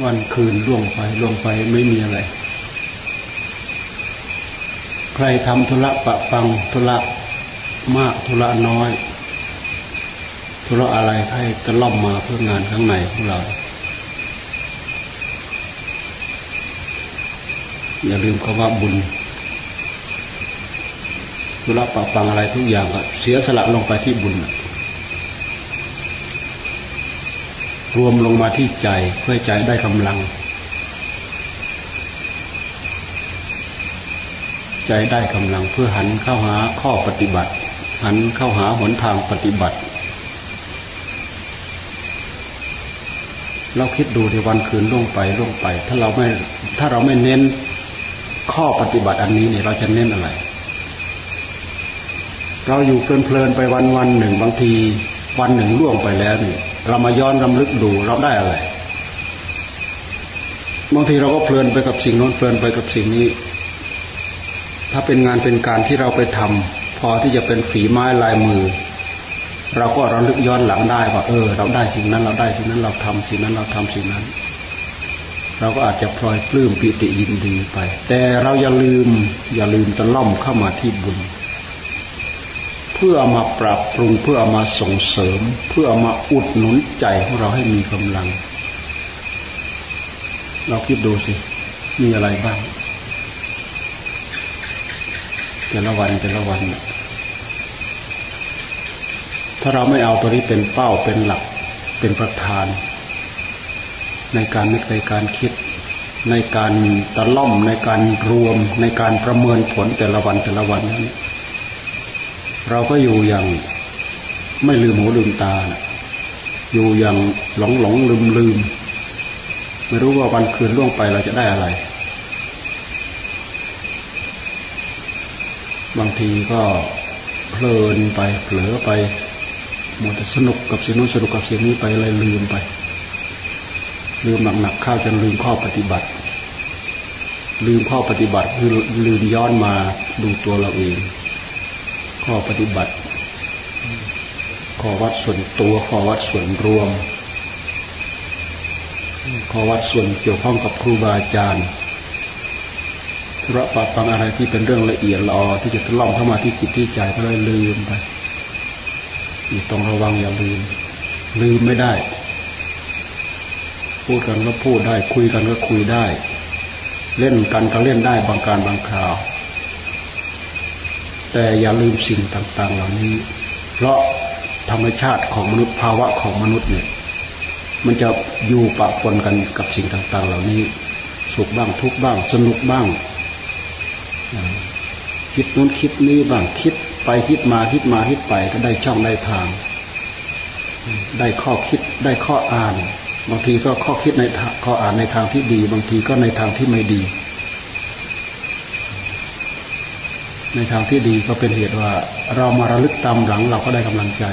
วันคืนล่วงไปล่วงไปไม่มีอะไร ใครทำธุระปะปังธุระมากธุระน้อย ธุระอะไรให้ตะล่อมมาเพื่องานข้างในของเรา อย่าลืมคำว่าบุญธุระปะปังอะไรทุกอย่างก็เสียสละลงไปที่บุญ รวมลงมาที่ใจเพื่อใจได้กำลัง ใจได้กำลังเพื่อหันเข้าหาข้อปฏิบัติ หันเข้าหาหนทางปฏิบัติ เราคิดดูในวันคืนล่วงไปล่วงไป ถ้าเราไม่ถ้าเราไม่เน้นข้อปฏิบัติอันนี้เนี่ยเราจะเน้นอะไร เราอยู่เพลินๆไปวันวันหนึ่งบางที วันหนึ่งล่วงไปแล้วเนี่ย เรามาย้อนรำลึกดูเราได้อะไรบางทีเราก็เพลินไปกับสิ่งโน้นเพลินไปกับสิ่งนี้ ถ้าเป็นงานเป็นการที่เราไปทำพอที่จะเป็นฝีไม้ลายมือ เราก็ระลึกย้อนหลังได้ว่า เออ เราได้สิ่งนั้น เราได้สิ่งนั้นเราทำสิ่งนั้นเราทำสิ่งนั้น เราก็อาจจะพลอยปลื้มปิติยินดีไป แต่เราอย่าลืม อย่าลืมตะล่อมเข้ามาที่บุญ พื่อมาปรับปรุงเพื่อมาส่งเสริม เพื่อมาอุดหนุนใจของเราให้มีกำลัง เราคิดดูสิ มีอะไรบ้าง แต่ละวันแต่ละวัน ถ้าเราไม่เอาตัวนี้เป็นเป้าเป็นหลักเป็นประธาน ในการนึกในการคิด ในการตะล่อมในการรวมในการประเมินผลแต่ละวันแต่ละวันนั้น เราก็อยู่อย่างไม่ลืมหูลืมตานะอยู่อย่างหลงหลงลืมลืมไม่รู้ว่าวันคืนล่วงไปเราจะได้อะไร บางทีก็เพลินไปเผลอไปหมดสนุกกับสิ่งนู้นสนุกกับสิ่งนี้ไปเลยลืมไป ลืมหนักๆข้าวจนลืมข้อปฏิบัติ ลืมข้อปฏิบัติคือลืมย้อนมาดูตัวเราเอง ข้อปฏิบัติ ข้อวัดส่วนตัวข้อวัดส่วนรวม ข้อวัดส่วนเกี่ยวข้องกับครูบาอาจารย์ธุระปะปังอะไรที่เป็นเรื่องละเอียดละออที่จะทะล่อมเข้ามาที่จิตที่ใจก็เลยลืมไปต้องระวังอย่าลืม ลืมไม่ได้ พูดกันก็พูดได้ คุยกันก็คุยได้ เล่นกันก็เล่นได้บางการบางคราว แต่อย่าลืมสิ่งต่างๆ เหล่านี้ เพราะธรรมชาติของมนุษย์ภาวะของมนุษย์เนี่ย มันจะอยู่ปะปนกันกับสิ่งต่างๆ เหล่านี้ สุขบ้างทุกบ้าง สนุกบ้าง คิดนู้นคิดนี้บ้างคิดไปคิดมาคิดมาคิดไปก็ได้ช่องได้ทาง ได้ข้อคิดได้ข้ออ่าน บางทีก็ข้อคิดในข้ออ่านในทางที่ดี บางทีก็ในทางที่ไม่ดี ในทางที่ดีก็เป็นเหตุว่า เรามาระลึกตามหลังเราก็ได้กำลังใจ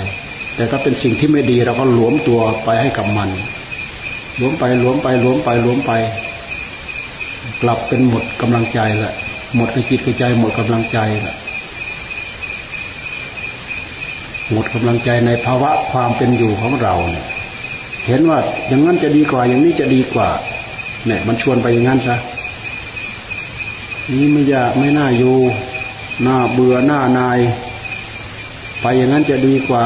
แต่ถ้าเป็นสิ่งที่ไม่ดีเราก็หลวมตัวไปให้กับมันหลวมไปหลวมไปหลวมไปหลวมไป กลับเป็นหมดกำลังใจละหมดกระจิตกระใจหมดกำลังใจละหมดกำลังใจในภาวะความเป็นอยู่ของเราเนี่ยเห็นว่าอย่างนั้นจะดีกว่า อย่างนี้จะดีกว่าเนี่ยมันชวนไปอย่างนั้นซะนี่ไม่อยากไม่น่าอยู่ หน้าเบื่อหน้านาย ไปอย่างนั้นจะดีกว่า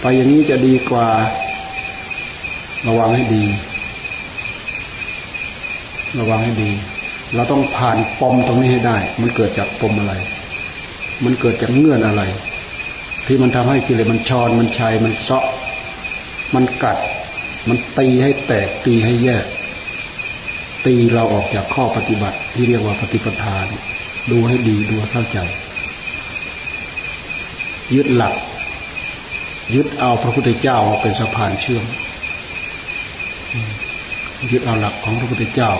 ไปอย่างนี้จะดีกว่า ระวังให้ดี ระวังให้ดี เราต้องผ่านปมตรงนี้ให้ได้ มันเกิดจากปมอะไร มันเกิดจากเงื่อนอะไร ที่มันทำให้กิเลสมันชอนมันชัยมันเซาะ มันกัด มันตีให้แตกตีให้แยกตีเราออกจากข้อปฏิบัติที่เรียกว่าปฏิปทาน ดูให้ดีดูเข้าใจ ยึดหลัก ยึดเอาพระพุทธเจ้าเป็นสะพานเชื่อม ยึดเอาหลักของพระพุทธเจ้า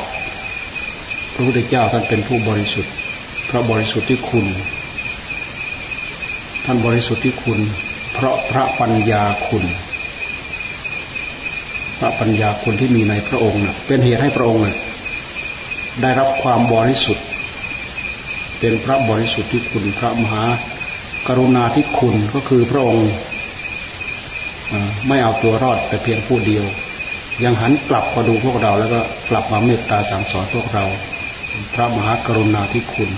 พระพุทธเจ้าท่านเป็นผู้บริสุทธิ์ พระบริสุทธิ์ที่คุณ ท่านบริสุทธิ์ที่คุณ เพราะพระปัญญาคุณ พระปัญญาคุณที่มีในพระองค์เป็นเหตุให้พระองค์ได้รับความบริสุทธิ์ เป็นพระบริสุทธิ์ที่คุณพระมหากรุณาที่คุณก็คือพระองค์ไม่เอาตัวรอดแต่เพียงผู้เดียว ยังหันกลับมาดูพวกเราแล้วก็กลับมาเมตตาสั่งสอนพวกเรา พระมหากรุณาธิคุณ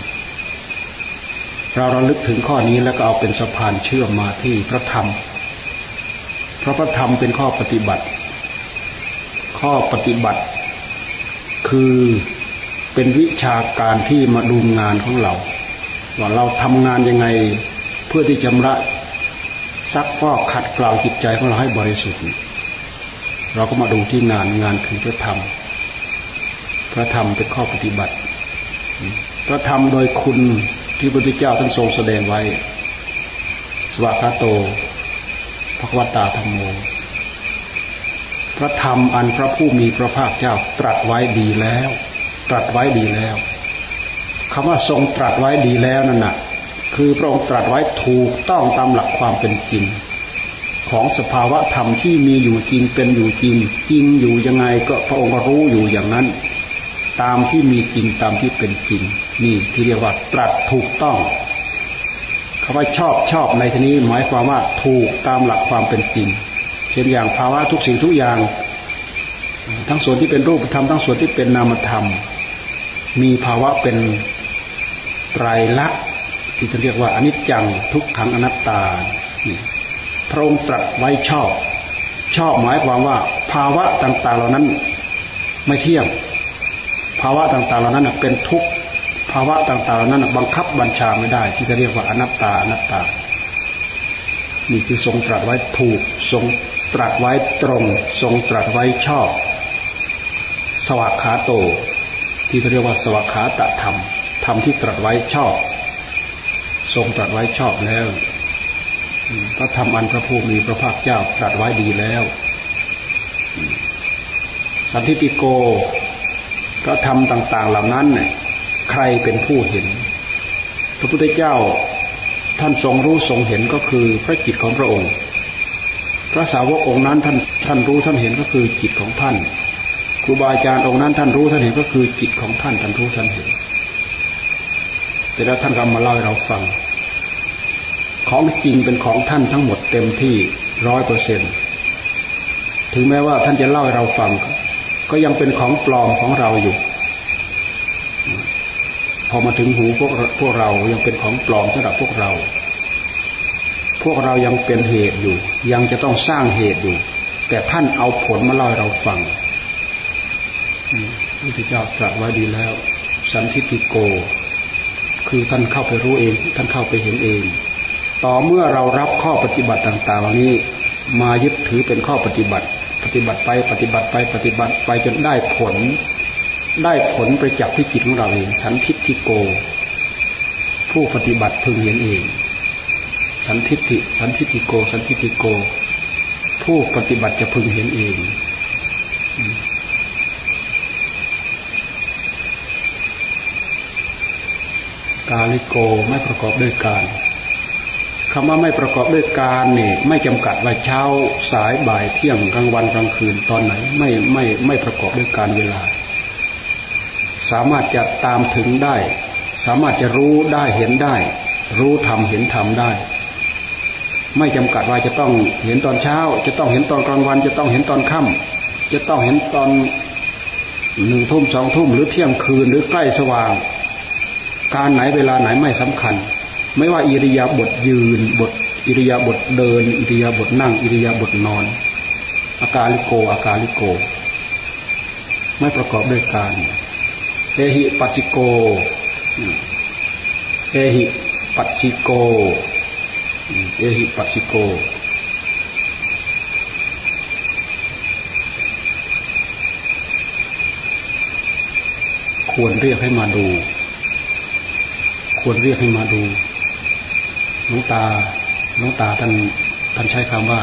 เราระลึกถึงข้อนี้แล้วก็เอาเป็นสะพานเชื่อมมาที่พระธรรม เพราะพระธรรมเป็นข้อปฏิบัติ ข้อปฏิบัติ คือ เป็นวิชาการที่มาดูงานของเรา ว่าเราทำงานยังไงเพื่อที่จะระซักฟอกขัดเกลาจิตใจของเราให้บริสุทธิ์ เราก็มาดูที่งานงานคือพระธรรม พระธรรมเป็นข้อปฏิบัติ พระธรรมโดยคุณที่พระพุทธเจ้าท่านทรงแสดงไว้ สวากาโตพระวตาธรรมโมพระธรรมอันพระผู้มีพระภาคเจ้าตรัสไว้ดีแล้ว ตรัสไว้ดีแล้วคำว่าทรงตรัสไว้ดีแล้วนั่นน่ะคือพระองค์ตรัสไว้ถูกต้องตามหลักความเป็นจริง ของสภาวะธรรมที่มีอยู่จริงเป็นอยู่จริง จริงอยู่ยังไงก็พระองค์รู้อยู่อย่างนั้น ตามที่มีจริงตามที่เป็นจริง นี่ที่เรียกว่าตรัสถูกต้องคำว่าชอบชอบในที่นี้หมายความว่าถูกตามหลักความเป็นจริง เช่นอย่างภาวะทุกสิ่งทุกอย่าง ทั้งส่วนที่เป็นรูปธรรมทั้งส่วนที่เป็นนามธรรม มีภาวะเป็นไตรลักษณ์ที่จะเรียกว่าอนิจจังทุกขังอนัตตาพระองค์ตรัสไว้ชอบ ชอบหมายความว่า ภาวะต่างๆเหล่านั้นไม่เที่ยง ภาวะต่างๆเหล่านั้นเป็นทุกข์ภาวะต่างๆเหล่านั้นบังคับบัญชาไม่ได้ ที่จะเรียกว่าอนัตตาอนัตตานี่คือทรงตรัสไว้ถูกทรงตรัสไว้ตรง ทรงตรัสไว้ชอบ สวัสขาโต ที่เรียกว่าสวัสขาตธรรมธรรมที่ตรัสไว้ชอบ ทรงตรัสไว้ชอบแล้วพระธรรมอันพระภูมิพระภาคเจ้าตรัสไว้ดีแล้ว สันทิติโกพระธรรมต่าง ๆ เหล่านั้นเนี่ยใครเป็นผู้เห็น พระพุทธเจ้าท่านทรงรู้ทรงเห็นก็คือพระจิตของพระองค์ พระสาวกองค์นั้นท่านท่านรู้ท่านเห็นก็คือจิตของท่าน ครูบาอาจารย์องค์นั้นท่านรู้ท่านเห็นก็คือจิตของท่านท่านรู้ท่านเห็นแต่แล้วท่านก็มาเล่าให้เราฟัง ของจริงเป็นของท่านทั้งหมดเต็มที่ร้อยเปอร์เซ็นถึงแม้ว่าท่านจะเล่าให้เราฟัง ก็ยังเป็นของปลอมของเราอยู่ พอมาถึงหูพวกพวกเรายังเป็นของปลอมสำหรับพวกเรา พวกเรายังเป็นเหตุอยู่ ยังจะต้องสร้างเหตุอยู่ แต่ท่านเอาผลมาเล่าให้เราฟัง พระพุทธเจ้าตรัสไว้ดีแล้ว สันทิติโก คือท่านเข้าไปรู้เองท่านเข้าไปเห็นเอง ต่อเมื่อเรารับข้อปฏิบัติต่างๆเหล่านี้มายึดถือเป็นข้อปฏิบัติ ปฏิบัติไปปฏิบัติไปปฏิบัติไปจนได้ผล ได้ผลไปจากที่จิตของเราเองสันทิฏฐิโก ผู้ปฏิบัติพึงเห็นเอง สันทิฏฐิสันทิฏฐิโก สันทิฏฐิโก ผู้ปฏิบัติจะพึงเห็นเอง กาลิโกไม่ประกอบด้วยการคำว่าไม่ประกอบด้วยการนี่ไม่จำกัดว่าเช้าสายบ่ายเที่ยงกลางวันกลางคืนตอนไหนไม่ไม่ไม่ประกอบด้วยการเวลา สามารถจะตามถึงได้ สามารถจะรู้ได้เห็นได้ รู้ทำเห็นทำได้ ไม่จำกัดว่าจะต้องเห็นตอนเช้า จะต้องเห็นตอนกลางวัน จะต้องเห็นตอนค่ำจะต้องเห็นตอนหนึ่งทุ่มสองทุ่มหรือเที่ยงคืนหรือใกล้สว่าง การไหนเวลาไหนไม่สำคัญ ไม่ว่าอิริยาบถยืนบทอิริยาบถเดิน อิริยาบถนั่ง อิริยาบถนอน อาการลิโกอาการลิโก ไม่ประกอบด้วยการเอหิปัสสิโกเอหิปัสสิโกเอหิปัสสิโกควรเรียกให้มาดู ควรเรียกให้มาดูน้องตาน้องตาท่านท่านใช้คำว่า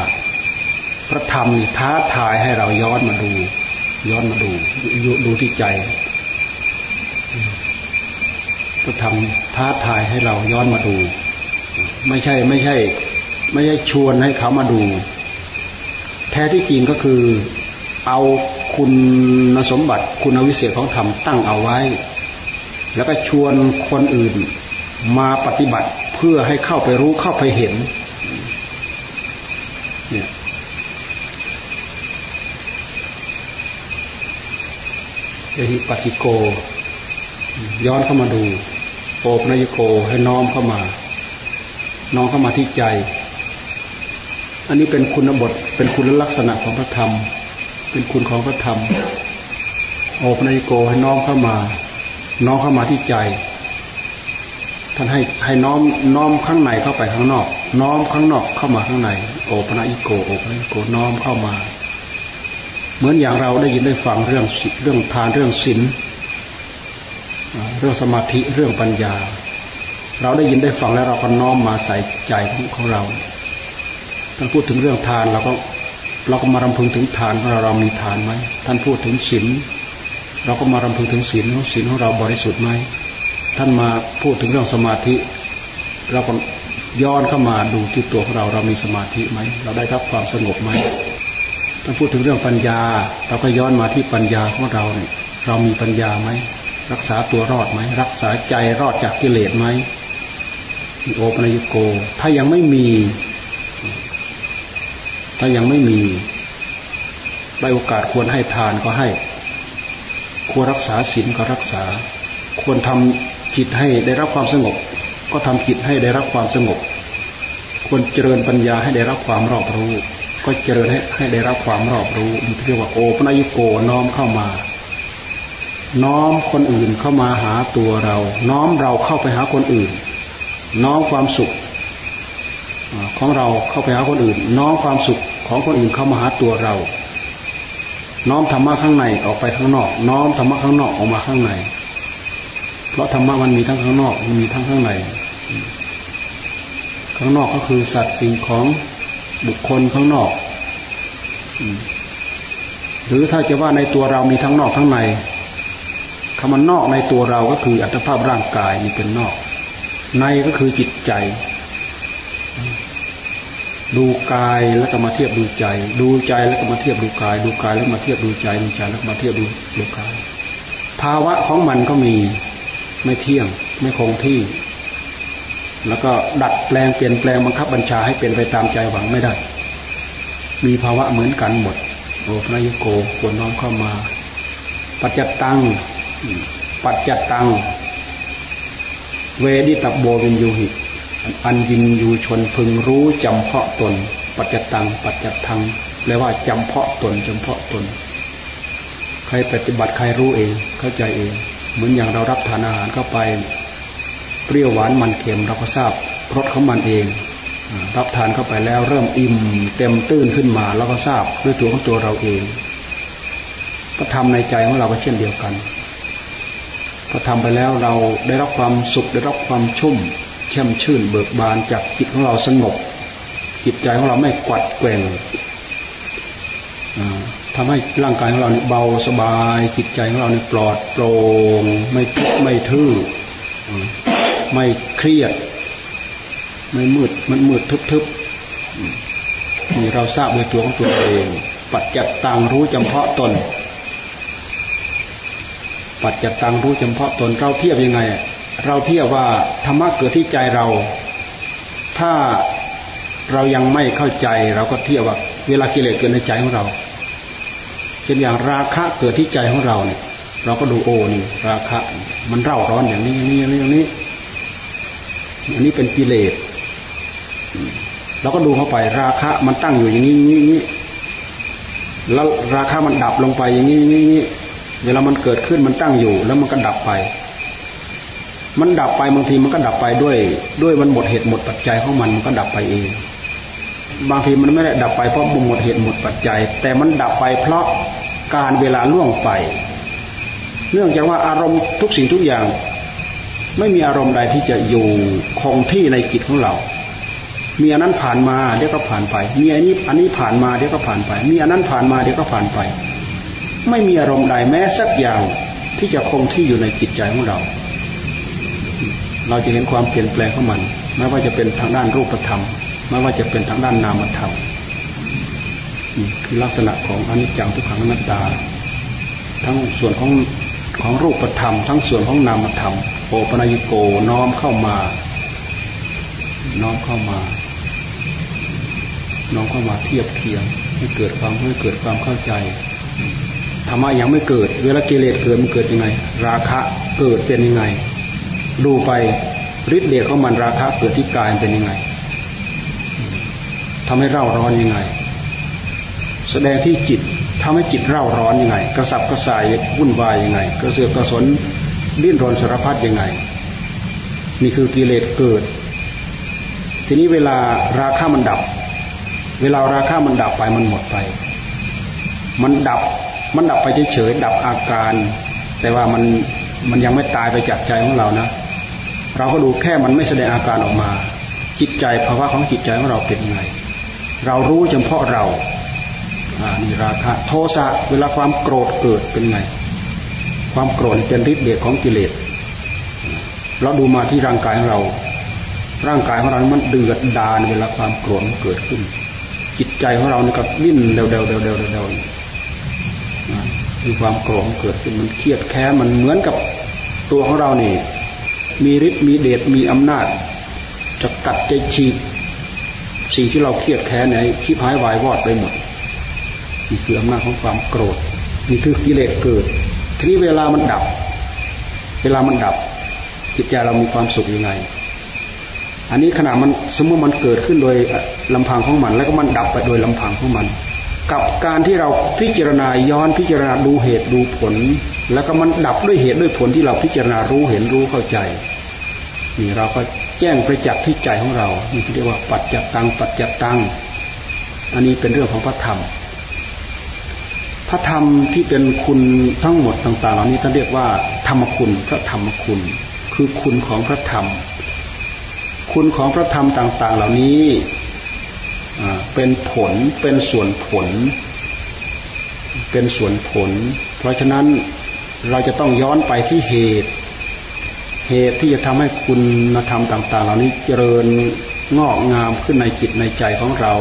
พระธรรมนี่ท้าทายให้เราย้อนมาดู ย้อนมาดูดูที่ใจ พระธรรมท้าทายให้เราย้อนมาดู ไม่ใช่ไม่ใช่ ไม่ใช่ชวนให้เขามาดู แท้ที่จริงก็คือเอาคุณสมบัติคุณวิเศษของธรรมตั้งเอาไว้ แล้วก็ชวนคนอื่น มาปฏิบัติเพื่อให้เข้าไปรู้เข้าไปเห็น เนี่ยเอหิปัจิโก ย้อนเข้ามาดูโอปนายโกให้น้อมเข้ามา น้อมเข้ามาที่ใจ อันนี้เป็นคุณบท เป็นคุณลักษณะของพระธรรม เป็นคุณของพระธรรม โอปนายโกให้น้อมเข้ามา น้อมเข้ามาที่ใจ ท่านให้ให้น้อมน้อมข้างในเข้าไปข้างนอก น้อมข้างนอกเข้ามาข้างใน โอปนายโกโอปนายโกน้อมเข้ามา เหมือนอย่างเราได้ยินได้ฟังเรื่องเรื่องทานเรื่องศีลเรื่องสมาธิเรื่องปัญญา เราได้ยินได้ฟังแล้วเราก็น้อมมาใส่ใจของเราท่านพูดถึงเรื่องทานเราก็เราก็มารำพึงถึงทานของเราเรามีทานไหมท่านพูดถึงศีลเราก็มารำพึงถึงศีลศีลของเราบริสุทธิ์ไหม ท่านมาพูดถึงเรื่องสมาธิ เราก็ย้อนเข้ามาดูที่ตัวของเราเรามีสมาธิไหมเราได้รับความสงบไหมถ้านพูดถึงเรื่องปัญญา เราก็ย้อนมาที่ปัญญาของเราเนี่ยเรามีปัญญาไหมรักษาตัวรอดไหมรักษาใจรอดจากกิเลสไหมโอปนยุโก ถ้ายังไม่มี ถ้ายังไม่มีได้โอกาสควรให้ทานก็ให้ ควรรักษาศีลก็รักษา ควรทำ จิตให้ได้รับความสงบ ก็ทำจิตให้ได้รับความสงบ ควรเจริญปัญญาให้ได้รับความรอบรู้ ก็เจริญให้ให้ได้รับความรอบรู้นี่เรียกว่าโอปนายโกน้อมเข้ามา น้อมคนอื่นเข้ามาหาตัวเรา น้อมเราเข้าไปหาคนอื่น น้อมความสุข ของเราเข้าไปหาคนอื่น น้อมความสุขของคนอื่นเข้ามาหาตัวเรา น้อมธรรมะข้างในออกไปข้างนอก น้อมธรรมะข้างนอกออกมาข้างใน เพราะธรรมะมันมีทั้งข้างนอก มันมีทั้งข้างใน ข้างนอกก็คือสัตว์สิ่งของบุคคลข้างนอก หรือถ้าจะว่าในตัวเรามีทั้งนอกทั้งในคำว่านอกในตัวเราก็คืออัตภาพร่างกายนี่เป็นนอก ในก็คือจิตใจ ดูกายแล้วก็มาเทียบดูใจ ดูใจแล้วก็มาเทียบดูกาย ดูกายแล้วมาเทียบดูใจ ดูใจแล้วมาเทียบดูดูกาย ภาวะของมันก็มี ไม่เที่ยง ไม่คงที่ แล้วก็ดัดแปลงเปลี่ยนแปลงบังคับบัญชาให้เป็นไปตามใจหวังไม่ได้ มีภาวะเหมือนกันหมดโอพระยุโกควรน้อมเข้ามา ปัจจตัง ปัจจตัง เวดิตบโบวินยูหิ อันวินยูชนพึงรู้จำเพาะตน ปัจจตัง ปัจจตังแปลว่าจำเพาะตนจำเพาะตน ใครปฏิบัติใครรู้เอง เข้าใจเอง เหมือนอย่างเรารับทานอาหารเข้าไป เปรี้ยวหวานมันเค็มเราก็ทราบรสของมันเอง รับทานเข้าไปแล้วเริ่มอิ่ม เต็มตื้นขึ้นมาเราก็ทราบด้วยตัวของตัวเราเองก็ทำในใจของเราก็เช่นเดียวกันพอทำไปแล้วเราได้รับความสุขได้รับความชุ่มแช่มชื่นเบิกบานจากจิตของเราสงบจิตใจของเราไม่กวัดแกว่ง ทำให้ร่างกายของเราเนี่ยเบาสบายจิตใจของเราเนี่ยปลอดโปร่งไม่ทุกไม่ทื่อไม่เครียด ไม่มืดมันมืดทึบๆนี่เราทราบโดยตัวของตัวเอง ปัจจัตตังรู้จำเพาะตน ปัจจัตตังรู้จำเพาะตน เราเทียบยังไง เราเทียบว่าธรรมะเกิดที่ใจเรา ถ้าเรายังไม่เข้าใจ เราก็เทียบว่า เวลากิเลสเกิดในใจของเรา เช่นอย่างราคะเกิดที่ใจของเราเนี่ย เราก็ดูโอ้นี่ ราคะ มันเร่าร้อนอย่างนี้อย่างนี้อย่างนี้อย่างนี้อันนี้เป็นกิเลสเราก็ดูเข้าไป ราคะมันตั้งอยู่อย่างนี้นี้นี้แล้วราคะมันดับลงไปอย่างนี้นี้นี้เวลามันเกิดขึ้นมันตั้งอยู่ แล้วมันก็ดับไป มันดับไปบางทีมันก็ดับไปด้วย ด้วยมันหมดเหตุหมดปัจจัยของมันมันก็ดับไปเอง บางทีมันไม่ได้ดับไปเพราะมันหมดเหตุหมดปัจจัย แต่มันดับไปเพราะการเวลาล่วงไป เนื่องจากว่าอารมณ์ทุกสิ่งทุกอย่าง ไม่มีอารมณ์ใดที่จะอยู่คงที่ในจิตของเรา มีอันนั้นผ่านมาเดี๋ยวก็ผ่านไป มีอันนี้อันนี้ผ่านมาเดี๋ยวก็ผ่านไป มีอันนั้นผ่านมาเดี๋ยวก็ผ่านไป ไม่มีอารมณ์ใดแม้สักอย่างที่จะคงที่อยู่ในจิตใจของเรา เราจะเห็นความเปลี่ยนแปลงของมันไม่ว่าจะเป็นทางด้านรูปธรรม ไม่ว่าจะเป็นทางด้านนามธรรมคือลักษณะของอนิจจังทุกขังอนัตตา ทั้งส่วนของของรูปธรรม ทั้งส่วนของนามธรรมโอปนายโกน้อมเข้ามา น้อมเข้ามาน้อมเข้ามาเทียบเคียงให้เกิดความให้เกิดความเข้าใจธรรมะยังไม่เกิด เวลากิเลสเกิดมันเกิดยังไง ราคะเกิดเป็นยังไง ดูไปฤทธิ์เดชของมันราคะเกิดที่กายเป็นยังไง ทำให้เร่าร้อนยังไง แสดงที่จิตทำให้จิตเร่าร้อนยังไง กระสับกระส่ายวุ่นวายยังไง กระเสือกกระสนดิ้นรนสารพัดยังไง นี่คือกิเลสเกิด ทีนี้เวลาราคะมันดับ เวลาราคะมันดับไปมันหมดไป มันดับมันดับไปเฉยๆดับอาการ แต่ว่ามันมันยังไม่ตายไปจากใจของเรานะเราก็ดูแค่มันไม่แสดงอาการออกมา จิตใจภาวะของจิตใจของเราเป็นไง เรารู้เฉพาะเราอ่านี่ราคะโทสะเวลาความโกรธเกิดเป็นไง ความโกรธเป็นฤทธิ์เดชของกิเลสเราดูมาที่ร่างกายของเรา ร่างกายของเรา มันเดือดดาลเวลาความโกรธเกิดขึ้น จิตใจของเราเนี่ยก็ดิ้นเดาเดาเดาเดาเดามีความโกรธเกิดขึ้นมันเครียดแค้นมันเหมือนกับตัวของเรานี่ มีฤทธิ์มีเดชมีอำนาจจะกัดจะฉีก สิ่งที่เราเครียดแค้นไหนขีพายวายวอดไปหมดนี่คืออำนาจของความโกรธนี่คือกิเลสเกิด ทีนี้เวลามันดับ เวลามันดับ จิตใจเรามีความสุขยังไง อันนี้ขณะมันสมมติมันเกิดขึ้นโดยลำพังของมัน แล้วก็มันดับไปโดยลำพังของมัน กับการที่เราพิจารณาย้อนพิจารณาดูเหตุดูผล แล้วก็มันดับด้วยเหตุด้วยผลที่เราพิจารณารู้เห็นรู้เข้าใจ นี่เราก็ แจ้งประจักษ์ที่ใจของเรานี่เรียกว่าปัจจัตตังปัจจัตตังอันนี้เป็นเรื่องของพระธรรม พระธรรมที่เป็นคุณทั้งหมดต่างๆ เหล่านี้ท่านเรียกว่าธรรมคุณพระธรรมคุณ คือคุณของพระธรรม คุณของพระธรรมต่าง ๆ เหล่านี้เป็นผลเป็นส่วนผล เป็นส่วนผล เพราะฉะนั้นเราจะต้องย้อนไปที่เหตุ เหตุที่จะทำให้คุณธรรมต่าง ๆ เหล่านี้เจริญงอกงามขึ้นในจิตในใจของเรา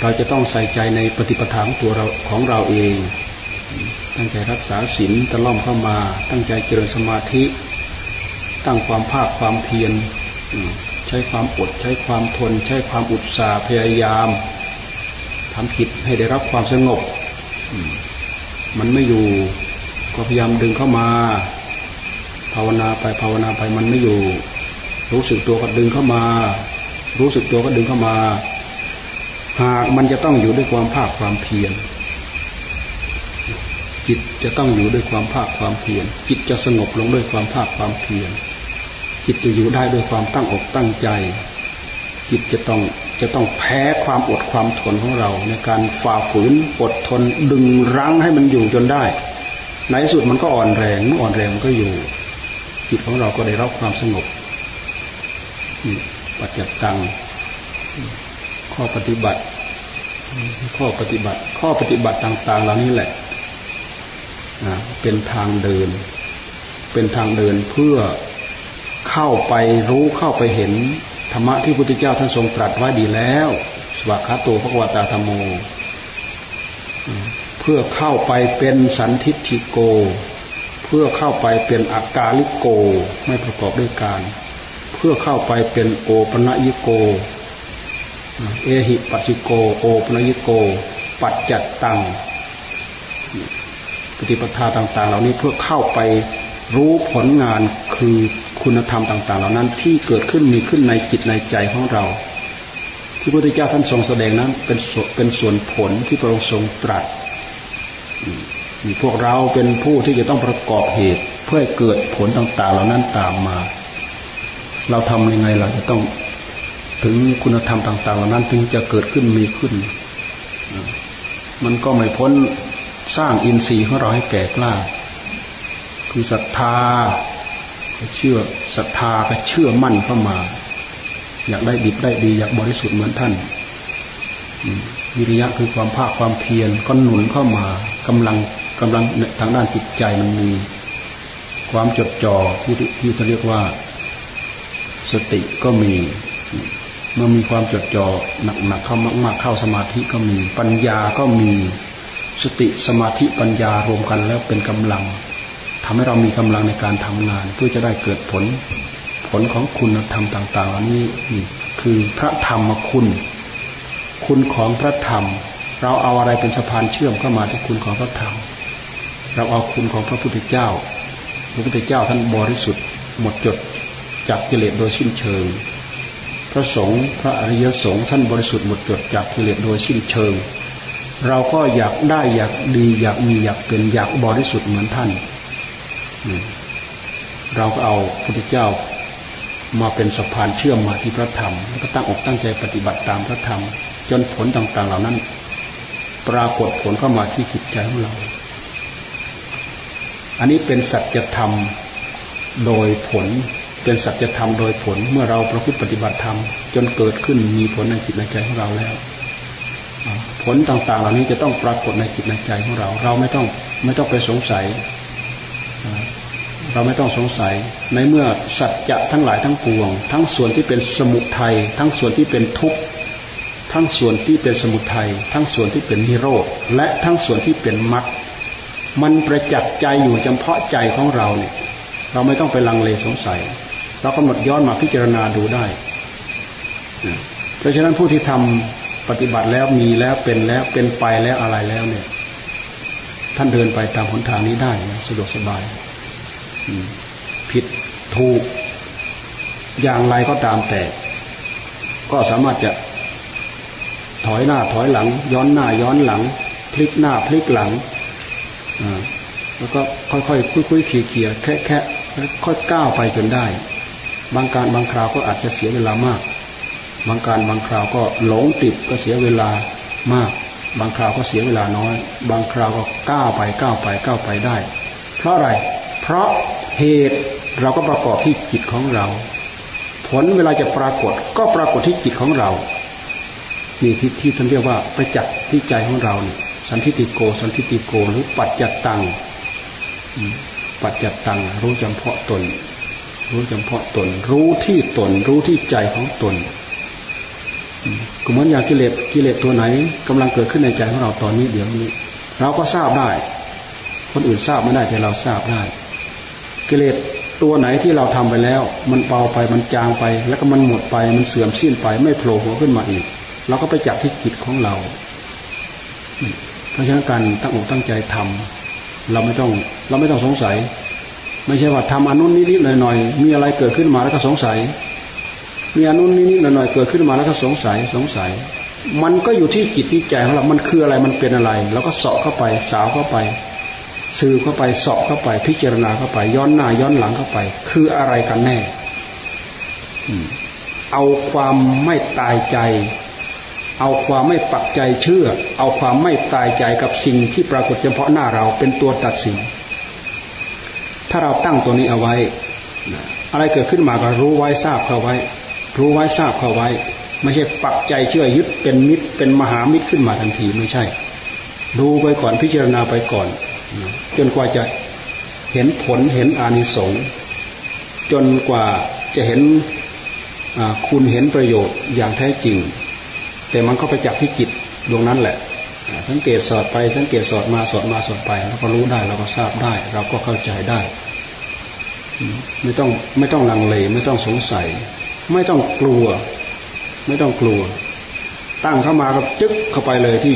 เราจะต้องใส่ใจในปฏิปทาของตัวเราของเราเอง ตั้งใจรักษาศีลตะล่อมเข้ามา ตั้งใจเจริญสมาธิ ตั้งความภาคความเพียรใช้ความอดใช้ความทน ใช้ความอุตสาห์พยายามทำจิตให้ได้รับความสงบมันไม่อยู่ก็พยายามดึงเข้ามาาวนาไปภาวนาไปมันไม่อยู่ รู้สึกตัวก็ดึงเข้ามา รู้สึกตัวก็ดึงเข้ามา หากมันจะต้องอยู่ด้วยความภาคความเพียรจิตจะต้องอยู่ด้วยความภาคความเพียรจิตจะสงบลงด้วยความภาคความเพียรจิตจะอยู่ได้ด้วยความตั้งอกตั้งใจ จิตจะต้องจะต้องแพ้ความอดความทนของเรา ในการฝ่าฝืนอดทนดึงรั้งให้มันอยู่จนได้ ในสุดมันก็อ่อนแรงอ่อนแรงมันก็อยู่ จิตของเราก็ได้รับความสงบปัจจัตัง ข้อปฏิบัติ ข้อปฏิบัติ ข้อปฏิบัติต่าง ๆ เหล่านี้แหละเป็นทางเดิน เป็นทางเดินเพื่อเข้าไปรู้เข้าไปเห็นธรรมะที่พระพุทธเจ้าท่านทรงตรัสไว้ดีแล้วสวากขาโตภควตาธรรมโม เพื่อเข้าไปเป็นสันทิฏฐิโก เพื่อเข้าไปเป็นอากาลิโกไม่ประกอบด้วยการ เพื่อเข้าไปเป็นโอปะยิโก เอหิปัจิโก โอปะยิโก ปัจจัตตังปฏิปทาต่าง ๆ เหล่านี้เพื่อเข้าไปรู้ผลงานคือคุณธรรมต่าง ๆ เหล่านั้นที่เกิดขึ้นมีขึ้นในจิตในใจของเรา ที่พระพุทธเจ้าท่านทรงแสดงนั้นเป็นเป็นส่วนผลที่พระองค์ทรงตรัส พวกเราเป็นผู้ที่จะต้องประกอบเหตุ เพื่อเกิดผลต่างๆ เหล่านั้นตามมา เราทำยังไงเราจะต้องถึงคุณธรรมต่าง ๆ เหล่านั้น ถึงจะเกิดขึ้นมีขึ้น มันก็ไม่พ้นสร้างอินทรีย์ของเราให้แก่กล้า คือศรัทธาเชื่อศรัทธาก็เชื่อมั่นเข้ามา อยากได้ดีได้ดี อยากบริสุทธิ์เหมือนท่านวิริยะคือความภาคความเพียรก็หนุนเข้ามากำลัง กำลังทางด้านจิตใจมันมีความจดจ่อที่ที่เขาเรียกว่าสติก็มี เมื่อมีความจดจ่อหนักๆเข้ามากๆเข้าสมาธิก็มี ปัญญาก็มีสติสมาธิปัญญารวมกันแล้วเป็นกำลังทำให้เรามีกำลังในการทำงาน เพื่อจะได้เกิดผล ผลของคุณธรรมต่างๆนี้นี่คือพระธรรมคุณ คุณของพระธรรม เราเอาอะไรเป็นสะพานเชื่อมเข้ามาที่คุณของพระธรรม เราเอาคุณของพระพุทธเจ้า พระพุทธเจ้าท่านบริสุทธิ์ หมดจดจากกิเลสโดยสิ้นเชิง พระสงฆ์พระอริยสงฆ์ท่านบริสุทธิ์หมดจดจากกิเลสโดยสิ้นเชิง เราก็อยากได้อยากดีอยากมีอยากเป็นอยากบริสุทธิ์เหมือนท่าน เราก็เอาพระพุทธเจ้ามาเป็นสะพานเชื่อมมาที่พระธรรมแล้วก็ตั้งอกตั้งใจปฏิบัติตามพระธรรม จนผลต่างๆเหล่านั้น ปรากฏผลเข้ามาที่จิตใจของเรา อันนี้เป็นสัจธรรมโดยผล เป็นสัจธรรมโดยผล เมื่อเราประพฤติปฏิบัติธรรม จนเกิดขึ้นมีผลในจิตในใจของเราแล้ว ผลต่างๆ เหล่านี้จะต้องปรากฏในจิตในใจของเรา เราไม่ต้องไม่ต้องไปสงสัย เราไม่ต้องสงสัย ในเมื่อสัจจะทั้งหลายทั้งปวง ทั้งส่วนที่เป็นสมุทัย ทั้งส่วนที่เป็นทุกข์ทั้งส่วนที่เป็นสมุทัย ทั้งส่วนที่เป็นนิโรธ และทั้งส่วนที่เป็นมรรค มันประจักษ์ใจอยู่เฉพาะใจของเราเนี่ย เราไม่ต้องไปลังเลสงสัย เรากำหนดย้อนมาพิจารณาดูได้ เพราะฉะนั้นผู้ที่ทำปฏิบัติแล้วมีแล้วเป็นแล้วเป็นไปแล้วอะไรแล้วเนี่ย ท่านเดินไปตามหนทางนี้ได้สะดวกสบายผิดถูก อย่างไรก็ตามแต่ ก็สามารถจะถอยหน้าถอยหลัง ย้อนหน้าย้อนหลัง พลิกหน้าพลิกหลัง แล้วก็ค่อยๆคุยๆเขี่ยๆแค่แค่ค่อยก้าวไปจนได้ บางการบางคราวก็อาจจะเสียเวลามาก บางการบางคราวก็หลงติดก็เสียเวลามาก บางคราวก็เสียเวลาน้อย บางคราวก็ก้าวไปก้าวไปก้าวไปได้ เพราะอะไร เพราะเหตุเราก็ประกอบที่จิตของเรา ผลเวลาจะปรากฏก็ปรากฏที่จิตของเรานี่ที่ที่ท่านเรียกว่าไปจักที่ใจของเราเนี่ย สันทิติโก สันทิติโก หรือปัจจตัง ปัจจตัง รู้จำเพาะตน รู้จำเพาะตน รู้ที่ตน รู้ที่ใจของตนก็เหมือนอย่างกิเลส กิเลสตัวไหนกำลังเกิดขึ้นในใจของเราตอนนี้เดี๋ยวนี้ เราก็ทราบได้ คนอื่นทราบไม่ได้แต่เราทราบได้ กิเลสตัวไหนที่เราทำไปแล้ว มันเบาไปมันจางไป แล้วก็มันหมดไปมันเสื่อมสิ้นไปไม่โผล่หัวขึ้นมาอีกเราก็ไปจับที่จิตของเรา ราะฉะนั้นการตั้งอกตั้งใจทำเราไม่ต้องเราไม่ต้องสงสัย ไม่ใช่ว่าทำอนุนนิดๆหน่อยๆมีอะไรเกิดขึ้นมาแล้วก็สงสัย มีอนุนนิดๆหน่อยๆเกิดขึ้นมาแล้วก็สงสัยสงสัย มันก็อยู่ที่จิตที่ใจของเรา มันคืออะไรมันเป็นอะไรเราก็เสาะเข้าไปสาวเข้าไปสืบเข้าไปสอบเข้าไป พิจารณาเข้าไป ย้อนหน้าย้อนหลังเข้าไป คืออะไรกันแน่เอาความไม่ตายใจ เอาความไม่ปักใจเชื่อ เอาความไม่ตายใจกับสิ่งที่ปรากฏเฉพาะหน้าเราเป็นตัวตัดสิน ถ้าเราตั้งตัวนี้เอาไว้ อะไรเกิดขึ้นมาก็รู้ไว้ทราบเข้าไว้ รู้ไว้ทราบเข้าไว้ ไม่ใช่ปักใจเชื่อยึดเป็นมิตรเป็นมหามิตรขึ้นมาทันทีไม่ใช่ดูไปก่อนพิจารณาไปก่อน จนกว่าจะเห็นผลเห็นอานิสงส์จนกว่าจะเห็นคุณเห็นประโยชน์อย่างแท้จริง แต่มันก็ไปจับที่จิตดวงนั้นแหละ สังเกตสอดไปสังเกตสอดมาสอดมาสอดไปแล้วก็รู้ได้เราก็ทราบได้ เราก็เข้าใจได้ ไม่ต้องไม่ต้องลังเลไม่ต้องสงสัย ไม่ต้องกลัว ไม่ต้องกลัว ตั้งเข้ามาก็จึ๊กเข้าไปเลยที่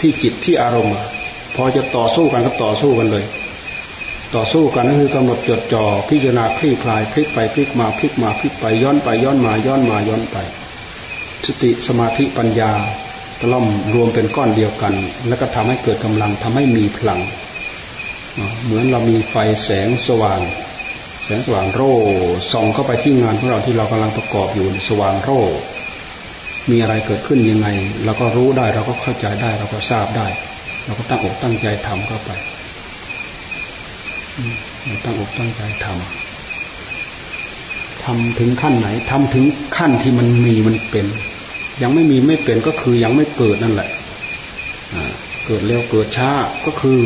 ที่จิตที่อารมณ์พอจะต่อสู้กันก็ต่อสู้กันเลย ต่อสู้กันก็คือกำหนดจดจ่อพิจารณาคลี่คลายพลิกไปพลิกมาพลิกมาพลิกไปย้อนไปย้อนมาย้อนมาย้อนไป สติสมาธิปัญญาตล่อมรวมเป็นก้อนเดียวกัน แล้วก็ทำให้เกิดกำลังทำให้มีพลัง เหมือนเรามีไฟแสงสว่าง แสงสว่างโร่ส่องเข้าไปที่งานของเราที่เรากำลังประกอบอยู่สว่างโร่มีอะไรเกิดขึ้นยังไงเราก็รู้ได้เราก็เข้าใจได้เราก็ทราบได้ เราก็ตั้งอกตั้งใจทำเข้าไปเราตั้งอกตั้งใจทำทำถึงขั้นไหนทำถึงขั้นที่มันมีมันเป็น ยังไม่มีไม่เป็นก็คือยังไม่เกิดนั่นแหละเกิดเร็วเกิดช้าก็คือ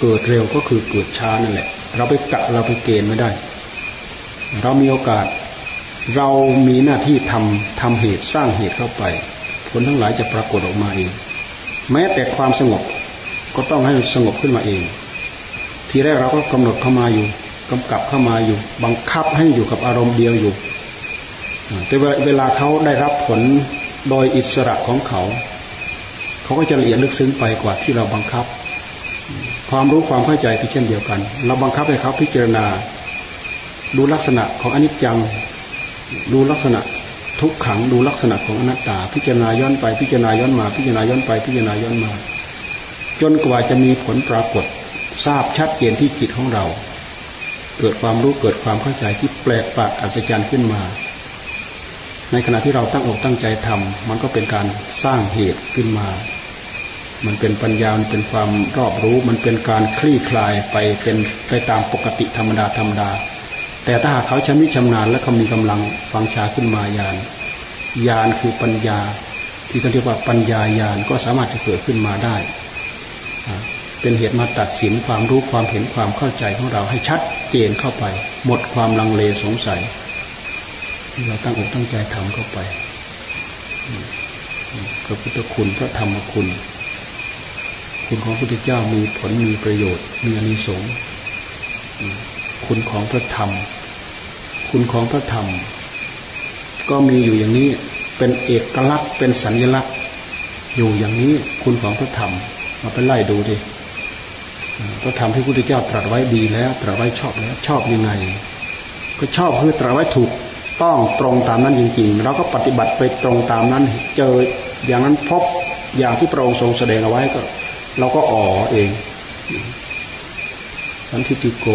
เกิดเร็วก็คือเกิดช้านั่นแหละ เราไปกะเราไปเกณฑ์ไม่ได้ เรามีโอกาส เรามีหน้าที่ทำทำเหตุสร้างเหตุเข้าไปผลทั้งหลายจะปรากฏออกมาเอง แม้แต่ความสงบก็ต้องให้สงบขึ้นมาเอง ทีแรกเราก็กำหนดเข้ามาอยู่กำกับเข้ามาอยู่ บังคับให้อยู่กับอารมณ์เดียวอยู่ แต่เวลาเขาได้รับผลโดยอิสระของเขา เขาก็จะละเอียดลึกซึ้งไปกว่าที่เราบังคับคความรู้ความเข้าใจก็เช่นเดียวกัน เราบังคับให้เขาพิจารณา ดูลักษณะของอนิจจัง ดูลักษณะทุกขัง ดูลักษณะของอนัตตา พิจารณาย้อนไป พิจารณาย้อนมา พิจารณาย้อนไป พิจารณาย้อนมา จนกว่าจะมีผลปรากฏ ทราบชัดเจนที่จิตของเรา เกิดความรู้เกิดความเข้าใจที่แปลกประหลาดอัศจรรย์ขึ้นมา ในขณะที่เราตั้งอกตั้งใจทำมันก็เป็นการสร้างเหตุขึ้นมา มันเป็นปัญญา มันเป็นความรอบรู้ มันเป็นการคลี่คลายไปเป็นไปตามปกติธรรมดาธรรมดา แต่ถ้าหากเขาชำนิชำนาญและเขามีกำลังฟังชาขึ้นมาญาณญาณคือปัญญา ที่เขาเรียกว่าปัญญาญาณก็สามารถจะเกิดขึ้นมาได้ เป็นเหตุมาตัดสินความรู้ความเห็นความเข้าใจของเราให้ชัดเจนเข้าไป หมดความลังเลสงสัย ที่เราตั้งอกตั้งใจทำเข้าไปพระพุทธคุณพระธรรมคุณ คุณของพระพุทธเจ้ามีผลมีประโยชน์ มีอนิสงส์คุณของพระธรรม คุณของพระธรรม ก็มีอยู่อย่างนี้เป็นเอกลักษณ์เป็นสัญลักษณ์ อยู่อย่างนี้คุณของพระธรรม มาไปไล่ดูดิพระธรรมที่พระพุทธเจ้าตรัสไว้ดีแล้วตรัสไว้ชอบแล้ว ชอบยังไง ก็ชอบคือตรัสไว้ถูก ต้องตรงตามนั้นจริงๆ เราก็ปฏิบัติไปตรงตามนั้น เจออย่างนั้นพบอย่างที่พระองค์ทรงแสดงเอาไว้ก็ เราก็อ๋อเอง สันทิติโก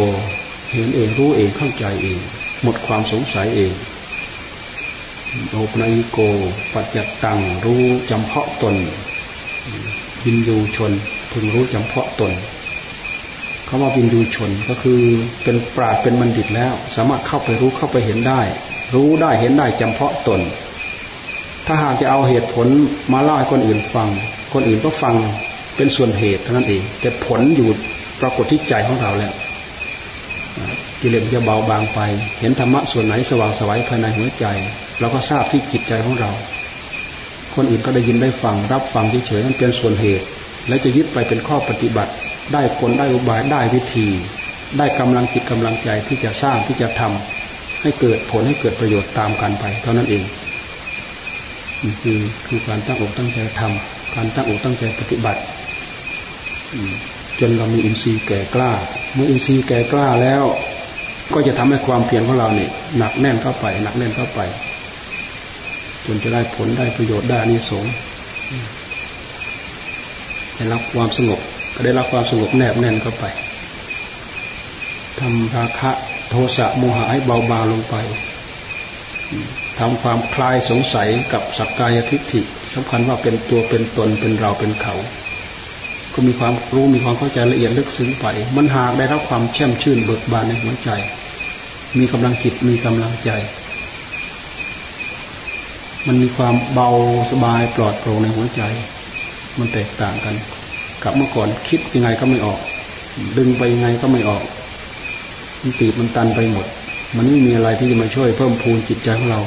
เห็นเองรู้เองเข้าใจเอง หมดความสงสัยเองโอปนัยโก ปัจจตังรู้จำเพาะตนวินยูชนพึงรู้จำเพาะตนคำว่าวินยูชนก็คือเป็นปราดเป็นบัณฑิตแล้ว สามารถเข้าไปรู้เข้าไปเห็นได้ รู้ได้เห็นได้จำเพาะตน ถ้าหากจะเอาเหตุผลมาเล่าให้คนอื่นฟัง คนอื่นก็ฟังเป็นส่วนเหตุเท่านั้นเอง แต่ผลอยู่ปรากฏที่ใจของเราแล้วกิเลสจะเบาบางไป เห็นธรรมะส่วนไหนสว่างสวัยภายในหัวใจเราก็ทราบที่จิตใจของเรา คนอื่นก็ได้ยินได้ฟัง รับฟังเฉยๆนั่นเป็นส่วนเหตุ และจะยึดไปเป็นข้อปฏิบัติ ได้ผลได้อุบายได้วิธี ได้กำลังจิตกำลังใจที่จะสร้างที่จะทำ ให้เกิดผลให้เกิดประโยชน์ตามกันไป เท่านั้นเองนี่คือคือการตั้งอกตั้งใจทำการตั้งอกตั้งใจปฏิบัติจนเรามีอินทรีย์แก่กล้า เมื่ออินทรีย์แก่กล้าแล้ว ก็จะทำให้ความเพียรของเราเนี่ยหนักแน่นเข้าไป หนักแน่นเข้าไป จนจะได้ผลได้ประโยชน์ได้นิสงได้รับความสงบก็ได้รับความสงบแนบแน่นเข้าไปทำราคะ โทสะโมหะให้เบาบางลงไปทำความคลายสงสัยกับสักกายทิฏฐิสำคัญว่าเป็นตัวเป็นตนเป็นเราเป็นเขา ก็มีความรู้มีความเข้าใจละเอียดลึกซึ้งไป มันหากได้รับความแช่มชื่นเบิกบานในหัวใจ มีกำลังจิตมีกำลังใจ มันมีความเบาสบายปลอดโปร่งในหัวใจ มันแตกต่างกัน กับเมื่อก่อนคิดยังไงก็ไม่ออก ดึงไปยังไงก็ไม่ออก มันตีบมันตันไปหมด มันไม่มีอะไรที่จะมาช่วยเพิ่มพูนจิตใจของเรา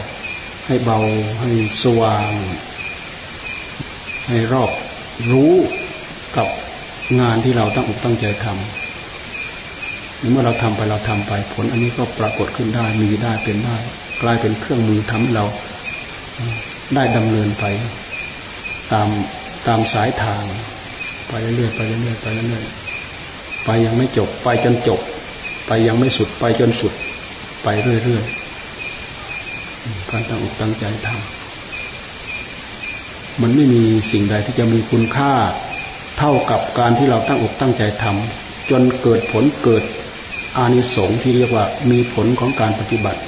ให้เบาให้สว่าง ให้รอบรู้กับงานที่เราตั้งอกตั้งใจทำเมื่อเราทำไปเราทำไป ผลอันนี้ก็ปรากฏขึ้นได้มีได้เป็นได้ กลายเป็นเครื่องมือทำให้เราได้ดำเนินไป ตามตามสายทาง ไปเรื่อยๆไปเรื่อยๆไปเรื่อยๆไปยังไม่จบไปจนจบ ไปยังไม่สุดไปจนสุด ไปเรื่อยๆการตั้งอกตั้งใจทำมันไม่มีสิ่งใดที่จะมีคุณค่าเท่ากับการที่เราตั้งอกตั้งใจทำจนเกิดผลเกิดอานิสงส์ที่เรียกว่ามีผลของการปฏิบัติ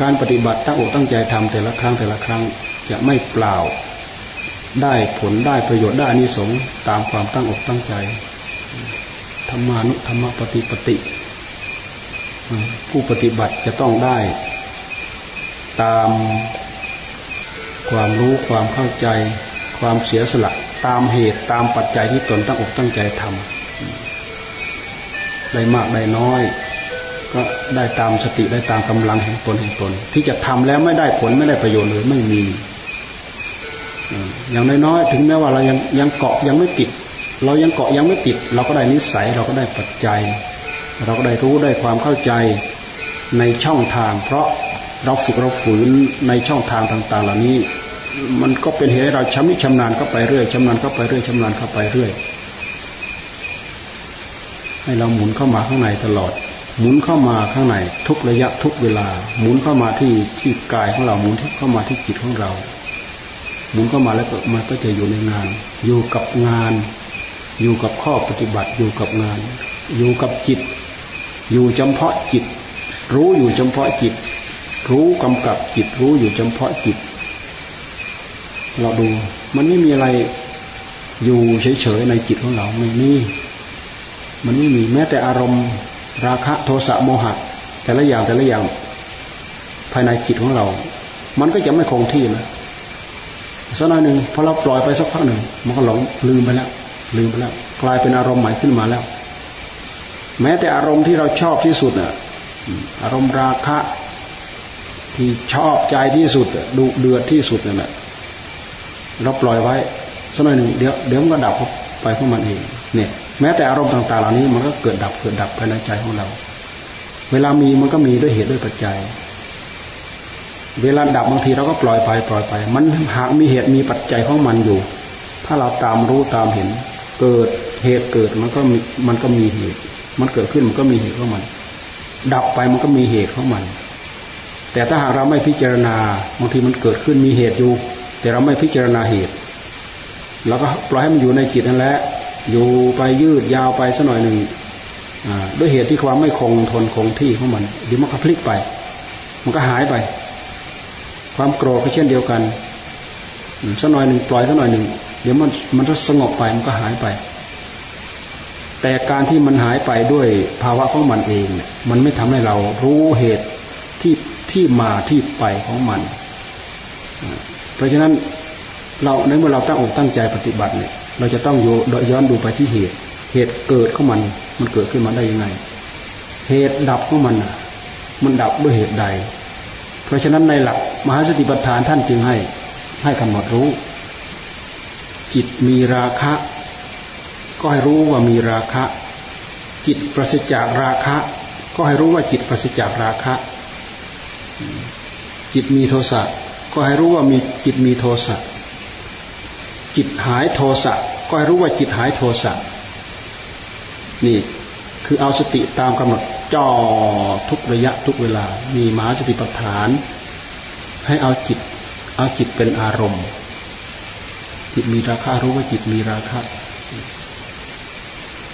การปฏิบัติตั้งอกตั้งใจทำแต่ละครั้งแต่ละครั้งจะไม่เปล่า ได้ผลได้ประโยชน์ได้อานิสงส์ตามความตั้งอกตั้งใจ ธรรมานุธรรมปฏิปติ ผู้ปฏิบัติจะต้องได้ ตามความรู้ความเข้าใจ ความเสียสละ ตามเหตุตามปัจจัยที่ตนตั้งอกตั้งใจทำได้มากได้น้อย ก็ได้ตามสติได้ตามกำลังแห่งตนแห่งตน ที่จะทำแล้วไม่ได้ผลไม่ได้ประโยชน์เลยไม่มีอย่างน้อยๆถึงแม้ว่าเรายังยังเกาะยังไม่ติด เรายังเกาะยังไม่ติด เราก็ได้นิสัยเราก็ได้ปัจจัย เราก็ได้รู้ได้ความเข้าใจในช่องทาง เพราะเราฝึกเราฝืนในช่องทางต่าง ๆ เหล่านี้ มันก็เป็นเหตุให้เราชำนิชำนาญเข้าไปเรื่อยชำนาญเข้าไปเรื่อยชำนาญเข้าไปเรื่อยให้เราหมุนเข้ามาข้างในตลอด หมุนเข้ามาข้างในทุกระยะทุกเวลา หมุนเข้ามาที่ที่กายของเราหมุนเข้ามาที่จิตของเรา หมุนเข้ามาแล้วมันก็จะอยู่ในงาน อยู่กับงาน อยู่กับข้อปฏิบัติอยู่กับงาน อยู่กับจิต อยู่เฉพาะจิต รู้อยู่เฉพาะจิต รู้กำกับจิตรู้อยู่เฉพาะจิต เราดูมันไม่มีอะไรอยู่เฉยๆในจิตของเราไม่มีมันไม่มีแม้แต่อารมณ์ราคะโทสะโมหะ แต่ละอย่างแต่ละอย่างภายในจิตของเรา มันก็จะไม่คงที่นะสักหน่อยหนึ่งพอเราปล่อยไปสักพักหนึ่ง มันก็หลงลืมไปแล้ว ลืมไปแล้ว กลายเป็นอารมณ์ใหม่ขึ้นมาแล้ว แม้แต่อารมณ์ที่เราชอบที่สุดอะอารมณ์ราคะที่ชอบใจที่สุดดุเดือดที่สุดนั่นแหละเราปล่อยไว้สักหน่อยหนึ่งเดี๋ยวเดี๋ยวมันก็ดับไปของมันเองเนี่ย แม้แต่อารมณ์ต่างๆ เหล่านี้มันก็เกิดดับเกิดดับภายในใจของเรา เวลามีมันก็มีด้วยเหตุด้วยปัจจัย เวลาดับบางทีเราก็ปล่อยไปปล่อยไป มันหากมีเหตุมีปัจจัยของมันอยู่ ถ้าเราตามรู้ตามเห็น เกิดเหตุเกิดมันก็มีมันก็มีเหตุ มันเกิดขึ้นมันก็มีเหตุของมัน ดับไปมันก็มีเหตุของมัน แต่ถ้าหากเราไม่พิจารณาบางทีมันเกิดขึ้นมีเหตุอยู่ แต่เราไม่พิจารณาเหตุเราก็ปล่อยให้มันอยู่ในจิตนั่นแหละอยู่ไปยืดยาวไปสักหน่อยหนึ่งด้วยเหตุที่ความไม่คงทนคงที่ของมันเดี๋ยวมันก็พลิกไป มันก็หายไป ความโกรธก็เช่นเดียวกันสักหน่อยหนึ่งปล่อยสักหน่อยหนึ่ง เดี๋ยวมันมันจะสงบไปมันก็หายไป แต่การที่มันหายไปด้วยภาวะของมันเองเนี่ยมันไม่ทำให้เรารู้เหตุที่ที่มาที่ไปของมัน เพราะฉะนั้นเราในเมื่อเราตั้งอกตั้งใจปฏิบัติเนี่ย เราจะต้องย้อนดูไปที่เหตุ เหตุเกิดของมัน มันเกิดขึ้นมาได้ยังไง เหตุดับของมันมันดับด้วยเหตุใด เพราะฉะนั้นในหลักมหาสติปัฏฐานท่านจึงให้ให้กำหนดรู้ จิตมีราคะ ก็ให้รู้ว่ามีราคะ จิตประสิจากราคะ ก็ให้รู้ว่าจิตประสิจากราคะ จิตมีโทสะก็ให้รู้ว่ามีจิตมีโทสะจิตหายโทสะก็ให้รู้ว่าจิตหายโทสะนี่คือเอาสติตามกำหนดจ่อทุกระยะทุกเวลา มีมหาสติปัฏฐาน ให้เอาจิต เอาจิตเป็นอารมณ์ จิตมีราคะรู้ว่าจิตมีราคะ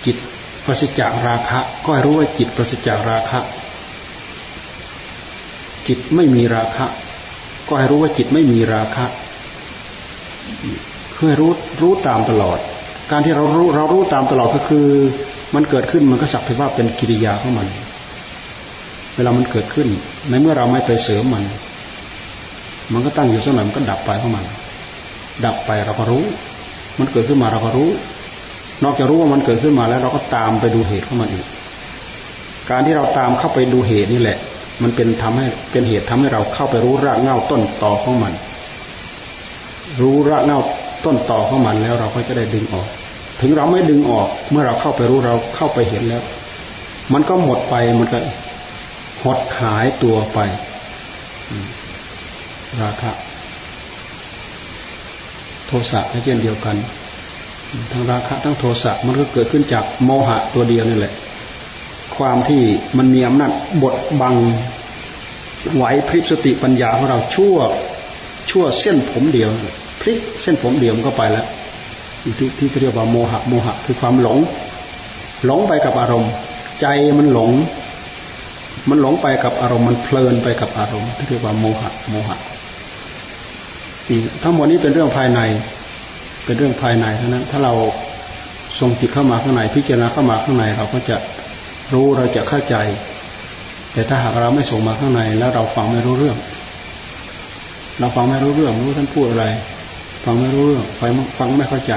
จิตประสิจากราคะ ก็ให้รู้ว่าจิตประสิจากราคะ จิตไม่มีราคะ ก็ให้รู้ว่าจิตไม่มีราคะเพื่อรู้รู้ตามตลอด การที่เรารู้เรารู้ตามตลอดก็คือ มันเกิดขึ้นมันก็สักแต่ว่าเป็นกิริยาของมัน เวลามันเกิดขึ้น ในเมื่อเราไม่ไปเสริมมัน มันก็ตั้งอยู่สักหน่อยมันก็ดับไปของมัน ดับไปเราก็รู้ มันเกิดขึ้นมาเราก็รู้ นอกจากรู้ว่ามันเกิดขึ้นมาแล้ว เราก็ตามไปดูเหตุของมันอีก การที่เราตามเข้าไปดูเหตุนี่แหละ มันเป็นทำให้เป็นเหตุทำให้เราเข้าไปรู้รากเง้าต้นตอของมัน รู้รากเง้าต้นต่อของมันแล้วเราก็จะได้ดึงออก ถึงเราไม่ดึงออก เมื่อเราเข้าไปรู้เราเข้าไปเห็นแล้ว มันก็หมดไปมันก็หดหายตัวไปราคะ โทสะเช่นเดียวกัน ทั้งราคะทั้งโทสะมันก็เกิดขึ้นจากโมหะตัวเดียวนี่แหละ ความที่มันมีอำนาจบดบังไหวพริบสติปัญญาของเราชั่วชั่วเส้นผมเดียวพลิกเส้นผมเดียวมันก็ไปแล้วที่ที่เรียกว่าโมหะโมหะ คือความหลง หลงไปกับอารมณ์ ใจมันหลง มันหลงไปกับอารมณ์มันเพลินไปกับอารมณ์ที่เรียกว่าโมหะโมหะ ทั้งหมดนี้เป็นเรื่องภายใน เป็นเรื่องภายในเท่านั้น ถ้าเราทรงจิตเข้ามาข้างในพิจารณาเข้ามาข้างใน เราก็จะรู้เราจะเข้าใจ แต่ถ้าหากเราไม่ส่งมาข้างใน แล้วเราฟังไม่รู้เรื่อง เราฟังไม่รู้เรื่องรู้ท่านพูดอะไร ฟังไม่รู้เรื่องฟังฟังไม่เข้าใจ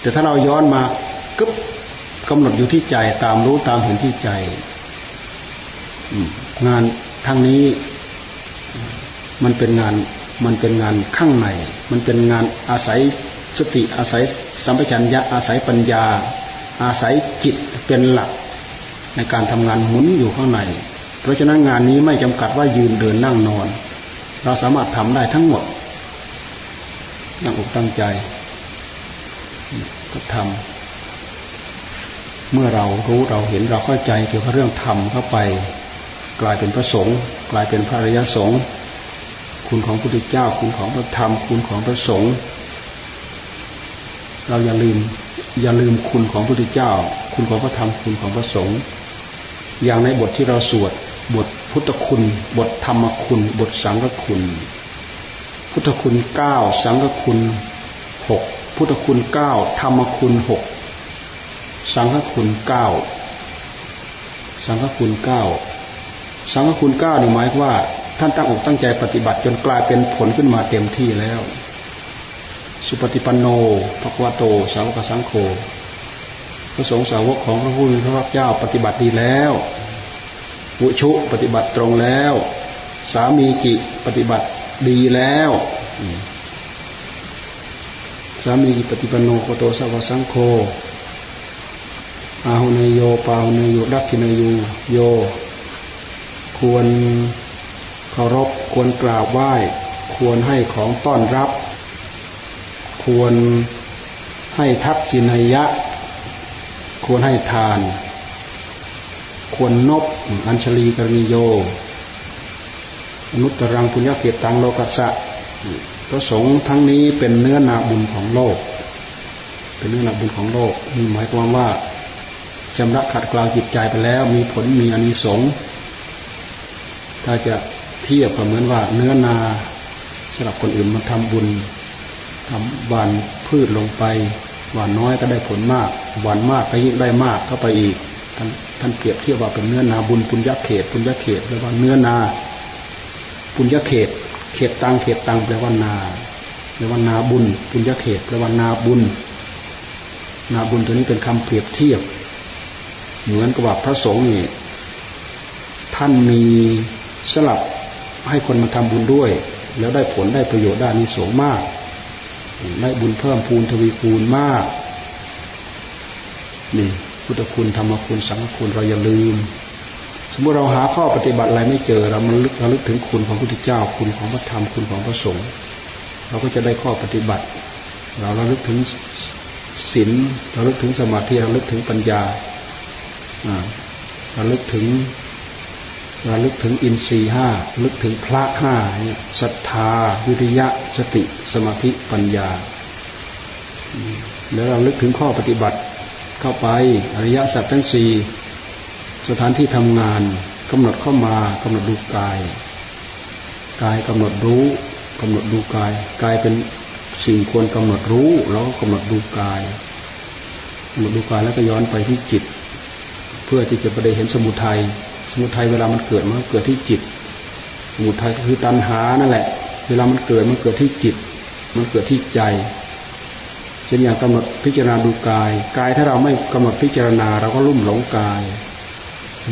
แต่ถ้าเราย้อนมากึบกำหนดอยู่ที่ใจตามรู้ตามเห็นที่ใจงานทางนี้มันเป็นงาน มันเป็นงานข้างใน มันเป็นงานอาศัยสติอาศัยสัมปชัญญะอาศัยปัญญา อาศัยจิตเป็นหลัก ในการทำงานหมุนอยู่ข้างใน เพราะฉะนั้นงานนี้ไม่จำกัดว่ายืนเดินนั่งนอน เราสามารถทำได้ทั้งหมดตั้งอกตั้งใจก็ทเมื่อเรารู้เราเห็นเราเข้าใจเกี่ยวกับเรื่องธรรมเข้าไป กลายเป็นพระสงฆ์กลายเป็นพระอริยสงฆ์ คุณของพระพุทธเจ้า คุณของพระธรรม คุณของพระสงฆ์เราอย่าลืมอย่าลืมคุณของพระพุทธเจ้า คุณของพระธรรมคุณของพระสงฆ์อย่างในบทที่เราสวดบทพุทธคุณ บทธรรมคุณ บทสังฆคุณ พุทธคุณเก้าสังฆคุณหกพุทธคุณเก้าธรรมคุณหกสังฆคุณเก้าสังฆคุณเก้าสังฆคุณเก้านี่หมายว่า ท่านตั้งอกตั้งใจปฏิบัติจนกลายเป็นผลขึ้นมาเต็มที่แล้ว สุปฏิปันโนภควโต สาวกสังโฆพระสงฆ์สาวกของพระพุทธพระเจ้าปฏิบัติดีแล้ววุชุปฏิบัติตรงแล้ว สามีจิปฏิบัติดีแล้วสามีจิปฏิปันโนโคโตสาวสังโฆอาหุนโยปาหุนโยดักขินโยโยควร เคารพควรกราบไหว้ ควรให้ของต้อนรับ ควรให้ทักษินยะ ควรให้ทาน ควรนบอัญชลีกรณิโยนุตรังปุญญเกตังโลกัสสะพระสงฆ์ทั้งนี้เป็นเนื้อนาบุญของโลก เป็นเนื้อนาบุญของโลกมีหมายความว่าชำระขัดเกลาจิตใจไปแล้ว มีผลมีอนิสงส์ถ้าจะ เทียบก็เหมือนว่าเนื้อนาสำหรับคนอื่นมาทำบุญทำหวานพืชลงไปหวานน้อยก็ได้ผลมากหวานมากก็ยิ่งได้มากเข้าไปอีกท่านท่านเปรียบเทียบว่าเป็นเนื้อนาบุญปุญญเขตปุญญเขตแปลว่าเนื้อนาปุญญเขต เขตตังเขตตังแปลว่านาแปลว่านาบุญปุญญเขตแปลว่านาบุญ นาบุญตัวนี้เป็นคำเปรียบเทียบ เหมือนกับว่าพระสงฆ์นี่ท่านมีสลับ ให้คนมาทำบุญด้วย แล้วได้ผลได้ประโยชน์ได้นิสงมากได้บุญเพิ่มพูนทวีคูณมาก นี่พุทธคุณธรรมคุณสังฆคุณเราอย่าลืม สมมติเราหาข้อปฏิบัติอะไรไม่เจอ เรามันลึกเราลึกถึงคุณของพระพุทธเจ้า คุณของพระธรรมคุณของพระสงฆ์เราก็จะได้ข้อปฏิบัติ เราเราลึกถึงศีลเราลึกถึงสมาธิเราลึกถึงปัญญาระลึกถึง ระลึกถึงอินทรีห้าลึกถึงพระห้าเนี่ยศรัทธา วิริยะ สติ สมาธิ ปัญญา แล้วเราลึกถึงข้อปฏิบัติเข้าไป อริยสัจทั้งสี่สถานที่ทำงานกำหนดเข้ามากำหนดดูกาย กายกำหนดรู้กำหนดดูกาย กายเป็นสิ่งควรกำหนดรู้แล้วก็กำหนดดูกายกำหนดดูกายแล้วก็ย้อนไปที่จิต เพื่อที่จะไปได้เห็นสมุทัย สมุทัยเวลามันเกิดมันเกิดที่จิต สมุทัยก็คือตัณหานั่นแหละ เวลามันเกิดมันเกิดที่จิต มันเกิดที่ใจเช่นอย่างกำหนดพิจารณาดูกาย กายถ้าเราไม่กำหนดพิจารณาเราก็ลุ่มหลงกาย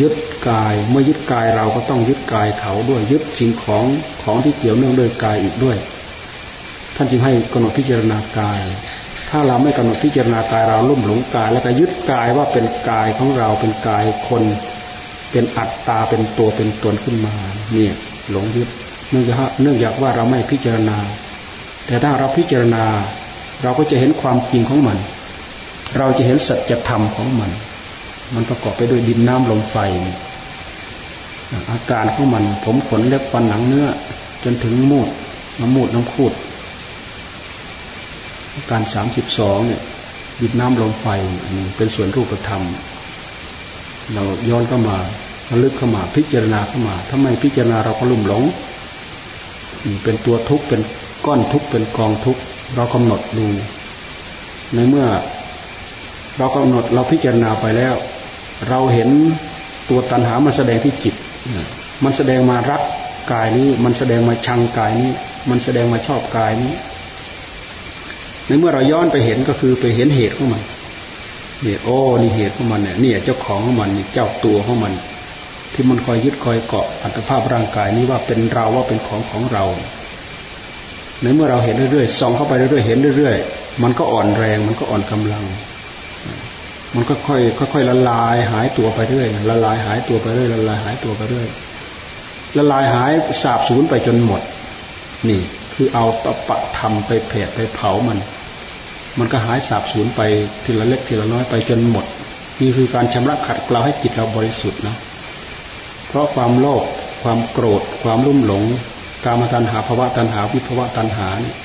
ยึดกายเมื่อยึดกายเราก็ต้องยึดกายเขาด้วยยึดสิ่งของของที่เกี่ยวเนื่องด้วยกายอีกด้วย ท่านจึงให้กำหนดพิจารณากายถ้าเราไม่กำหนดพิจารณากายเราลุ่มหลงกาย แล้วก็ยึดกายว่าเป็นกายของเราเป็นกายคน เป็นอัตตาเป็นตัวเป็นตนขึ้นมา เนี่ยหลงยึดเนื่องจากเนื่องจากว่าเราไม่พิจารณา แต่ถ้าเราพิจารณา เราก็จะเห็นความจริงของมัน เราจะเห็นสัจธรรมของมัน มันประกอบไปด้วยดินน้ำลมไฟ อาการของมัน ผมขนเล็บฟันหนังเนื้อ จนถึงมูดน้ำมูดน้ำคูดการสามสิบสองเนี่ยดินน้ำลมไฟเป็นส่วนรูปธรรม เราย้อนเข้ามาระลึกเข้ามาพิจารณาเข้ามาถ้าไม่พิจารณาเราก็ลุ่มหลง เป็นตัวทุกข์เป็นก้อนทุกข์เป็นกองทุกข์เรากำหนดดู ในเมื่อ เรากำหนดเราพิจารณาไปแล้ว เราเห็นตัวตัณหามันแสดงที่จิต มันแสดงมารักกายนี้ มันแสดงมาชังกายนี้ มันแสดงมาชอบกายนี้ ในเมื่อเราย้อนไปเห็นก็คือไปเห็นเหตุของมัน เนี่ยโอ้นี่เหตุของมันเนี่ยนี่เจ้าของของมันนี่เจ้าตัวของมัน ที่มันคอยยึดคอยเกาะอัตภาพร่างกายนี้ว่าเป็นเราว่าเป็นของของเราในเมื่อเราเห็นเรื่อยๆส่องเข้าไปเรื่อยๆเห็นเรื่อยๆมันก็อ่อนแรงมันก็อ่อนกำลัง มันก็ค่อยค่อยละลายหายตัวไปเรื่อยละลายหายตัวไปเรื่อยละลายหายตัวไปเรื่อยละลายหายสาบสูญไปจนหมด นี่ คือเอาตะปะทำไปเผดไปเผามัน มันก็หายสาบสูญไปทีละเล็กทีละน้อยไปจนหมด นี่คือการชำระขัดเกลาให้จิตเราบริสุทธิ์นะเพราะความโลภความโกรธ ความรุ่มหลง กามตัณหาภาวะตัณหาวิภาวะตัณหาเนี่ย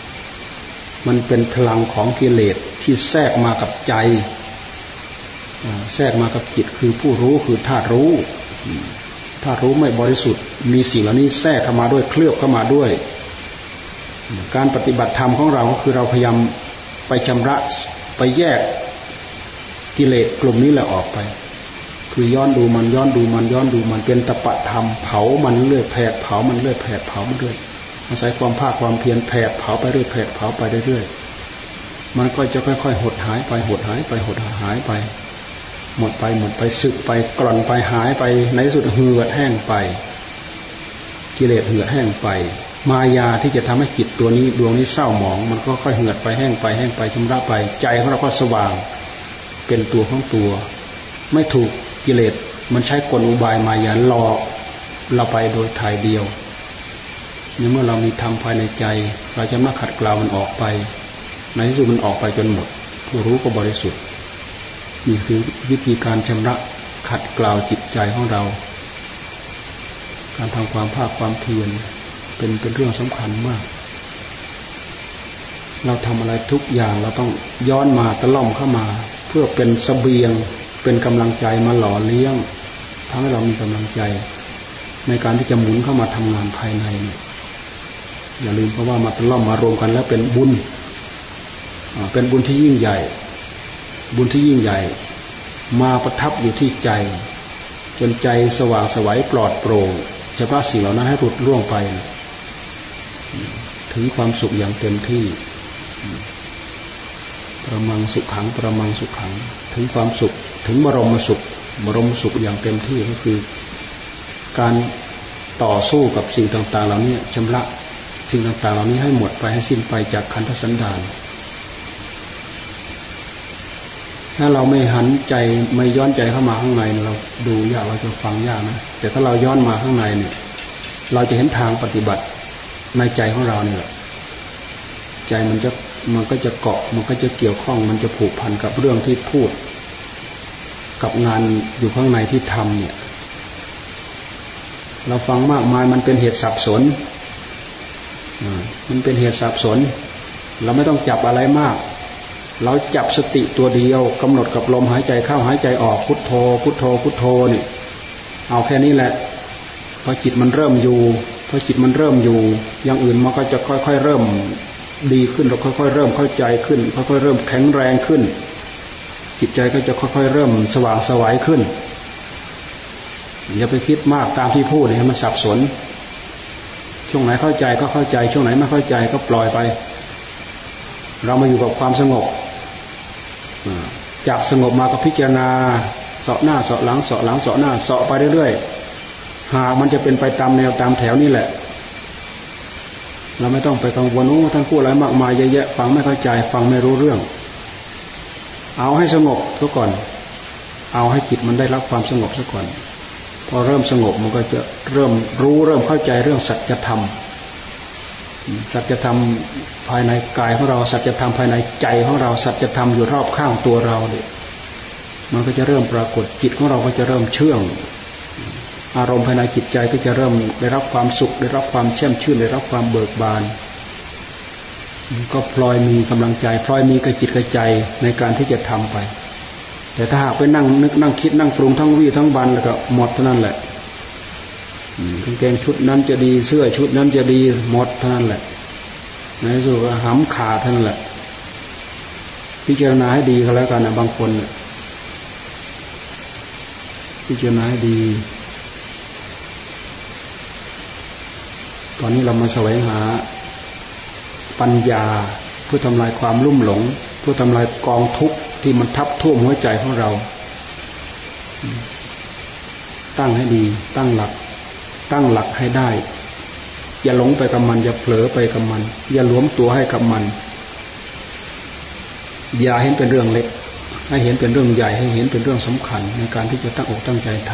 มันเป็นพลังของกิเลสที่แทรกมากับใจแทรกมากับจิตคือผู้รู้คือธาตุรู้ธาตุรู้ไม่บริสุทธิ์ มีสิ่งเหล่านี้แทรกเข้ามาด้วยเคลือบเข้ามาด้วย การปฏิบัติธรรมของเราก็คือเราพยายาม ชำระไปแยกกิเลสกลุ่มนี้แหละออกไป คือย้อนดูมันย้อนดูมันย้อนดูมันเป็นตปะธรรมเผามันเรื่อยแผดเผามันเรื่อยแผดเผามันเรื่อยอาศัยความภาคความเพียรแผดเผาไปเรื่อยแผดเผาไปเรื่อยมันก็จะค่อยๆหดหายไปหดหายไปหดหายไป หมดไปหมดไปสึกไปกร่อนไปหายไปในสุดเหือดแห้งไป กิเลสเหือดแห้งไป มายาที่จะทำให้จิตตัวนี้ดวงนี้เศร้าหมอง มันก็ค่อยเหือดไปแห้งไปแห้งไปชำระไป ใจของเราก็สว่างเป็นตัวของตัว ไม่ถูกกิเลสมันใช้กลอุบายมายาหลอกเราไปโดยทายเดียวนี่เมื่อเรามีธรรมภายในใจ เราจะมาขัดเกลามันออกไป ในที่สุดมันออกไปจนหมด ผู้รู้ก็บริสุทธิ์นี่คือวิธีการชำระขัดเกลาจิตใจของเรา การทำความภาคความเพียร เป็นเป็นเรื่องสำคัญมาก เราทำอะไรทุกอย่างเราต้องย้อนมาตะล่อมเข้ามา เพื่อเป็นสเสบียง เป็นกำลังใจมาหล่อเลี้ยงทำให้เรามีกำลังใจ ในการที่จะหมุนเข้ามาทำงานภายใน อย่าลืมเพราะว่ามาตล่อมมารวมกันแล้วเป็นบุญเป็นบุญที่ยิ่งใหญ่ บุญที่ยิ่งใหญ่ มาประทับอยู่ที่ใจ จนใจสว่างสวัยปลอดโปร่งเฉพาะสิ่งเหล่านั้นให้หลุดล่วงไป ถึงความสุขอย่างเต็มที่ประมังสุขขังประมังสุขขัง ถึงความสุข ถึงบรมสุข บรมสุขอย่างเต็มที่ก็คือ การต่อสู้กับสิ่งต่างๆ เหล่านี้ชำระสิ่งต่างๆ เหล่านี้ให้หมดไปให้สิ้นไปจากขันธสันดานถ้าเราไม่หันใจไม่ย้อนใจเข้ามาข้างในเราดูยากเราจะฟังยากนะแต่ถ้าเราย้อนมาข้างในเนี่ย เราจะเห็นทางปฏิบัติ ในใจของเราเนี่ยใจมันจะมันก็จะเกาะมันก็จะเกี่ยวข้อง มันจะผูกพันกับเรื่องที่พูด กับงานอยู่ข้างในที่ทำเนี่ย เราฟังมากมายมันเป็นเหตุสับสนมันเป็นเหตุสับสน เราไม่ต้องจับอะไรมาก เราจับสติตัวเดียวกำหนดกับลมหายใจเข้าหายใจออกพุทโธ พุทโธพุทโธนี่เอาแค่นี้แหละพอจิตมันเริ่มอยู่ อจิตมันเริ่มอยู่ อย่างอื่นมันก็จะค่อยๆเริ่มดีขึ้นเราค่อยๆเริ่มเข้าใจขึ้น ค่อยๆเริ่มแข็งแรงขึ้น จิตใจก็จะค่อยๆเริ่มสว่างสวัยขึ้นอย่าไปคิดมากตามที่พูดให้มันสับสน ช่วงไหนเข้าใจก็เข้าใจ ช่วงไหนไม่เข้าใจก็ปล่อยไป เรามาอยู่กับความสงบจากสงบมาก็พิจารณาเสาะหน้าเสาะหลังเสาะหลังเสาะหน้าเสาะไปเรื่อยๆ หากมันจะเป็นไปตามแนวตามแถวนี่แหละ เราไม่ต้องไปกังวลโอ้ท่านพูดอะไรมากมายเยอะแยะฟังไม่เข้าใจ ฟังไม่รู้เรื่อง เอาให้สงบซะก่อน เอาให้จิตมันได้รับความสงบซะก่อน พอเริ่มสงบมันก็จะเริ่มรู้เริ่มเข้าใจเรื่องสัจธรรมสัจธรรมภายในกายของเราสัจธรรมภายในใจของเราสัจธรรมอยู่รอบข้างตัวเราเนี่ยมันก็จะเริ่มปรากฏจิตของเราก็จะเริ่มเชื่อง อารมณ์ภายในจิตใจก็จะเริ่มได้รับความสุข ได้รับความแช่มชื่นได้รับความเบิกบาน ก็พลอยมีกำลังใจ พลอยมีกระจิตกระใจในการที่จะทำไป แต่ถ้าหากไปนั่งนึกนั่งคิดนั่งปรุงทั้งวี่ทั้งบันแล้วก็หมดเท่านั้นแหละกางเกงชุดนั้นจะดีเสื้อชุดนั้นจะดีหมดเท่านั้นแหละในสุดหำขาเท่านั้นแหละ พิจารณาให้ดีก็แล้วกันนะบางคนพิจารณาให้ดี อนนี้เรามาแสวงหาปัญญาเพื่อทำลายความลุ่มหลง เพื่อทำลายกองทุกข์ที่มันทับท่วมหัวใจของเรา ตั้งให้ดี ตั้งหลัก ตั้งหลักให้ได้ อย่าหลงไปกับมัน อย่าเผลอไปกับมัน อย่าหลวมตัวให้กับมัน อย่าเห็นเป็นเรื่องเล็ก ให้เห็นเป็นเรื่องใหญ่ ให้เห็นเป็นเรื่องสำคัญ ในการที่จะตั้งอกตั้งใจท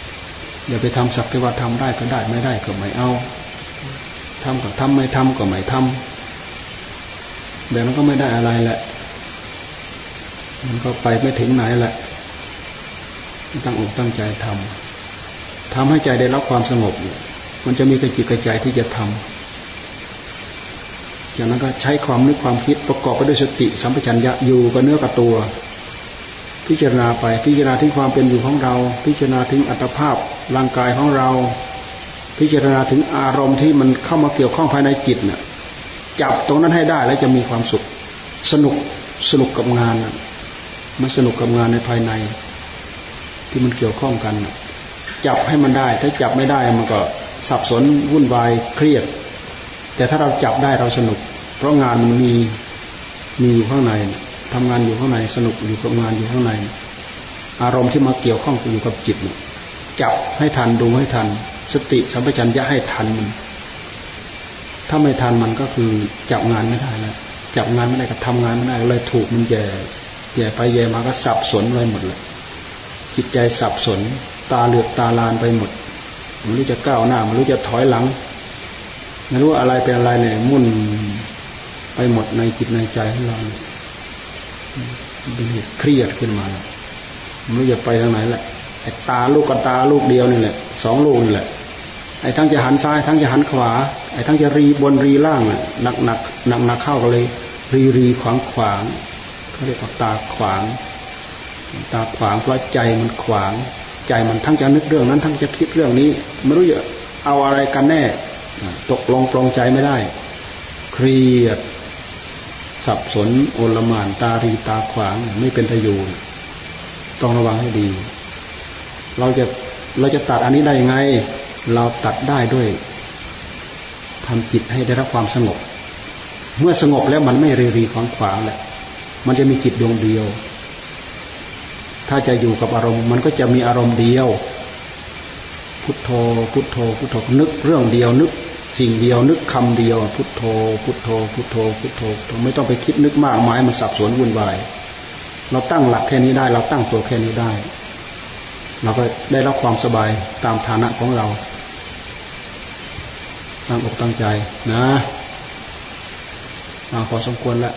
ำอย่าไปทำสักแต่ว่าทำได้ก็ได้ไม่ได้ก็ไม่เอา ทำก็ทำไม่ทำก็ไม่ทำแบบนั้นก็ไม่ได้อะไรแหละ มันก็ไปไม่ถึงไหนแหละตั้งอกตั้งใจทำทำให้ใจได้รับความสงบ มันจะมีกระจิตกระใจที่จะทำจากนั้นก็ใช้ความนึกความคิดประกอบไปด้วยสติสัมปชัญญะอยู่กับเนื้อกับตัว พิจารณาไปพิจารณาถึงความเป็นอยู่ของเรา พิจารณาถึงอัตภาพร่างกายของเรา พิจารณาถึงอารมณ์ที่มันเข้ามาเกี่ยวข้องภายในจิตเนี่ยจับตรงนั้นให้ได้แล้วจะมีความสุข สนุกสนุกกับงานมันสนุกกับงานในภายใน ที่มันเกี่ยวข้องกันจับให้มันได้ ถ้าจับไม่ได้มันก็สับสนวุ่นวายเครียด แต่ถ้าเราจับได้เราสนุก เพราะงานมันมีมีอยู่ข้างในทำงานอยู่ข้างในสนุกอยู่กับงานอยู่ข้างใน อารมณ์ที่มาเกี่ยวข้องอยู่กับจิตจับให้ทันดูให้ทัน สติสัมปชัญญะให้ทันมันถ้าไม่ทันมันก็คือจับงานไม่ได้แล้วจับงานไม่ได้ก็ทำงานไม่ได้เลยถูกมันแย่แย่ไปแย่มาก็สับสนไปหมดเลยจิตใจสับสน ตาเหลือกตาลานไปหมดไม่รู้จะก้าวหน้าไม่รู้จะถอยหลังไม่รู้อะไรเป็นอะไรเนี่ยมุ่นไปหมดในจิตในใจของเราเป็นเหตุเครียดขึ้นมาไม่รู้จะไปทางไหนแหละตาลูกกับตาลูกเดียวนี่แหละสองลูกนี่แหละ ไอ้ทั้งจะหันซ้าย ทั้งจะหันขวา ไอ้ทั้งจะรีบนรีล่างหนักหนักหนักหนักเข้ากันเลย รีรีขวางขวางเขาเรียกว่าตาขวาง ตาขวางเพราะใจมันขวาง ใจมันทั้งจะนึกเรื่องนั้น ทั้งจะคิดเรื่องนี้ไม่รู้จะเอาอะไรกันแน่ ตกลงปลงใจไม่ได้ เครียด สับสนโอลมานตารีตาขวางไม่เป็นทยูนต้องระวังให้ดี เราจะเราจะตัดอันนี้ได้ยังไง เราตัดได้ด้วยทำจิตให้ได้รับความสงบ เมื่อสงบแล้วมันไม่รีรีขวางขวางแหละ มันจะมีจิตดวงเดียว ถ้าจะอยู่กับอารมณ์มันก็จะมีอารมณ์เดียว พุทโธ พุทโธ พุทโธ นึกเรื่องเดียว นึกสิ่งเดียว นึกคำเดียว พุทโธ พุทโธ พุทโธ พุทโธ ไม่ต้องไปคิดนึกมากมายมันสับสนวุ่นวาย เราตั้งหลักแค่นี้ได้ เราตั้งตัวแค่นี้ได้ เราก็ได้รับความสบายตามฐานะของเรา ตั้งอกตั้งใจนะพอสมควรแล้ว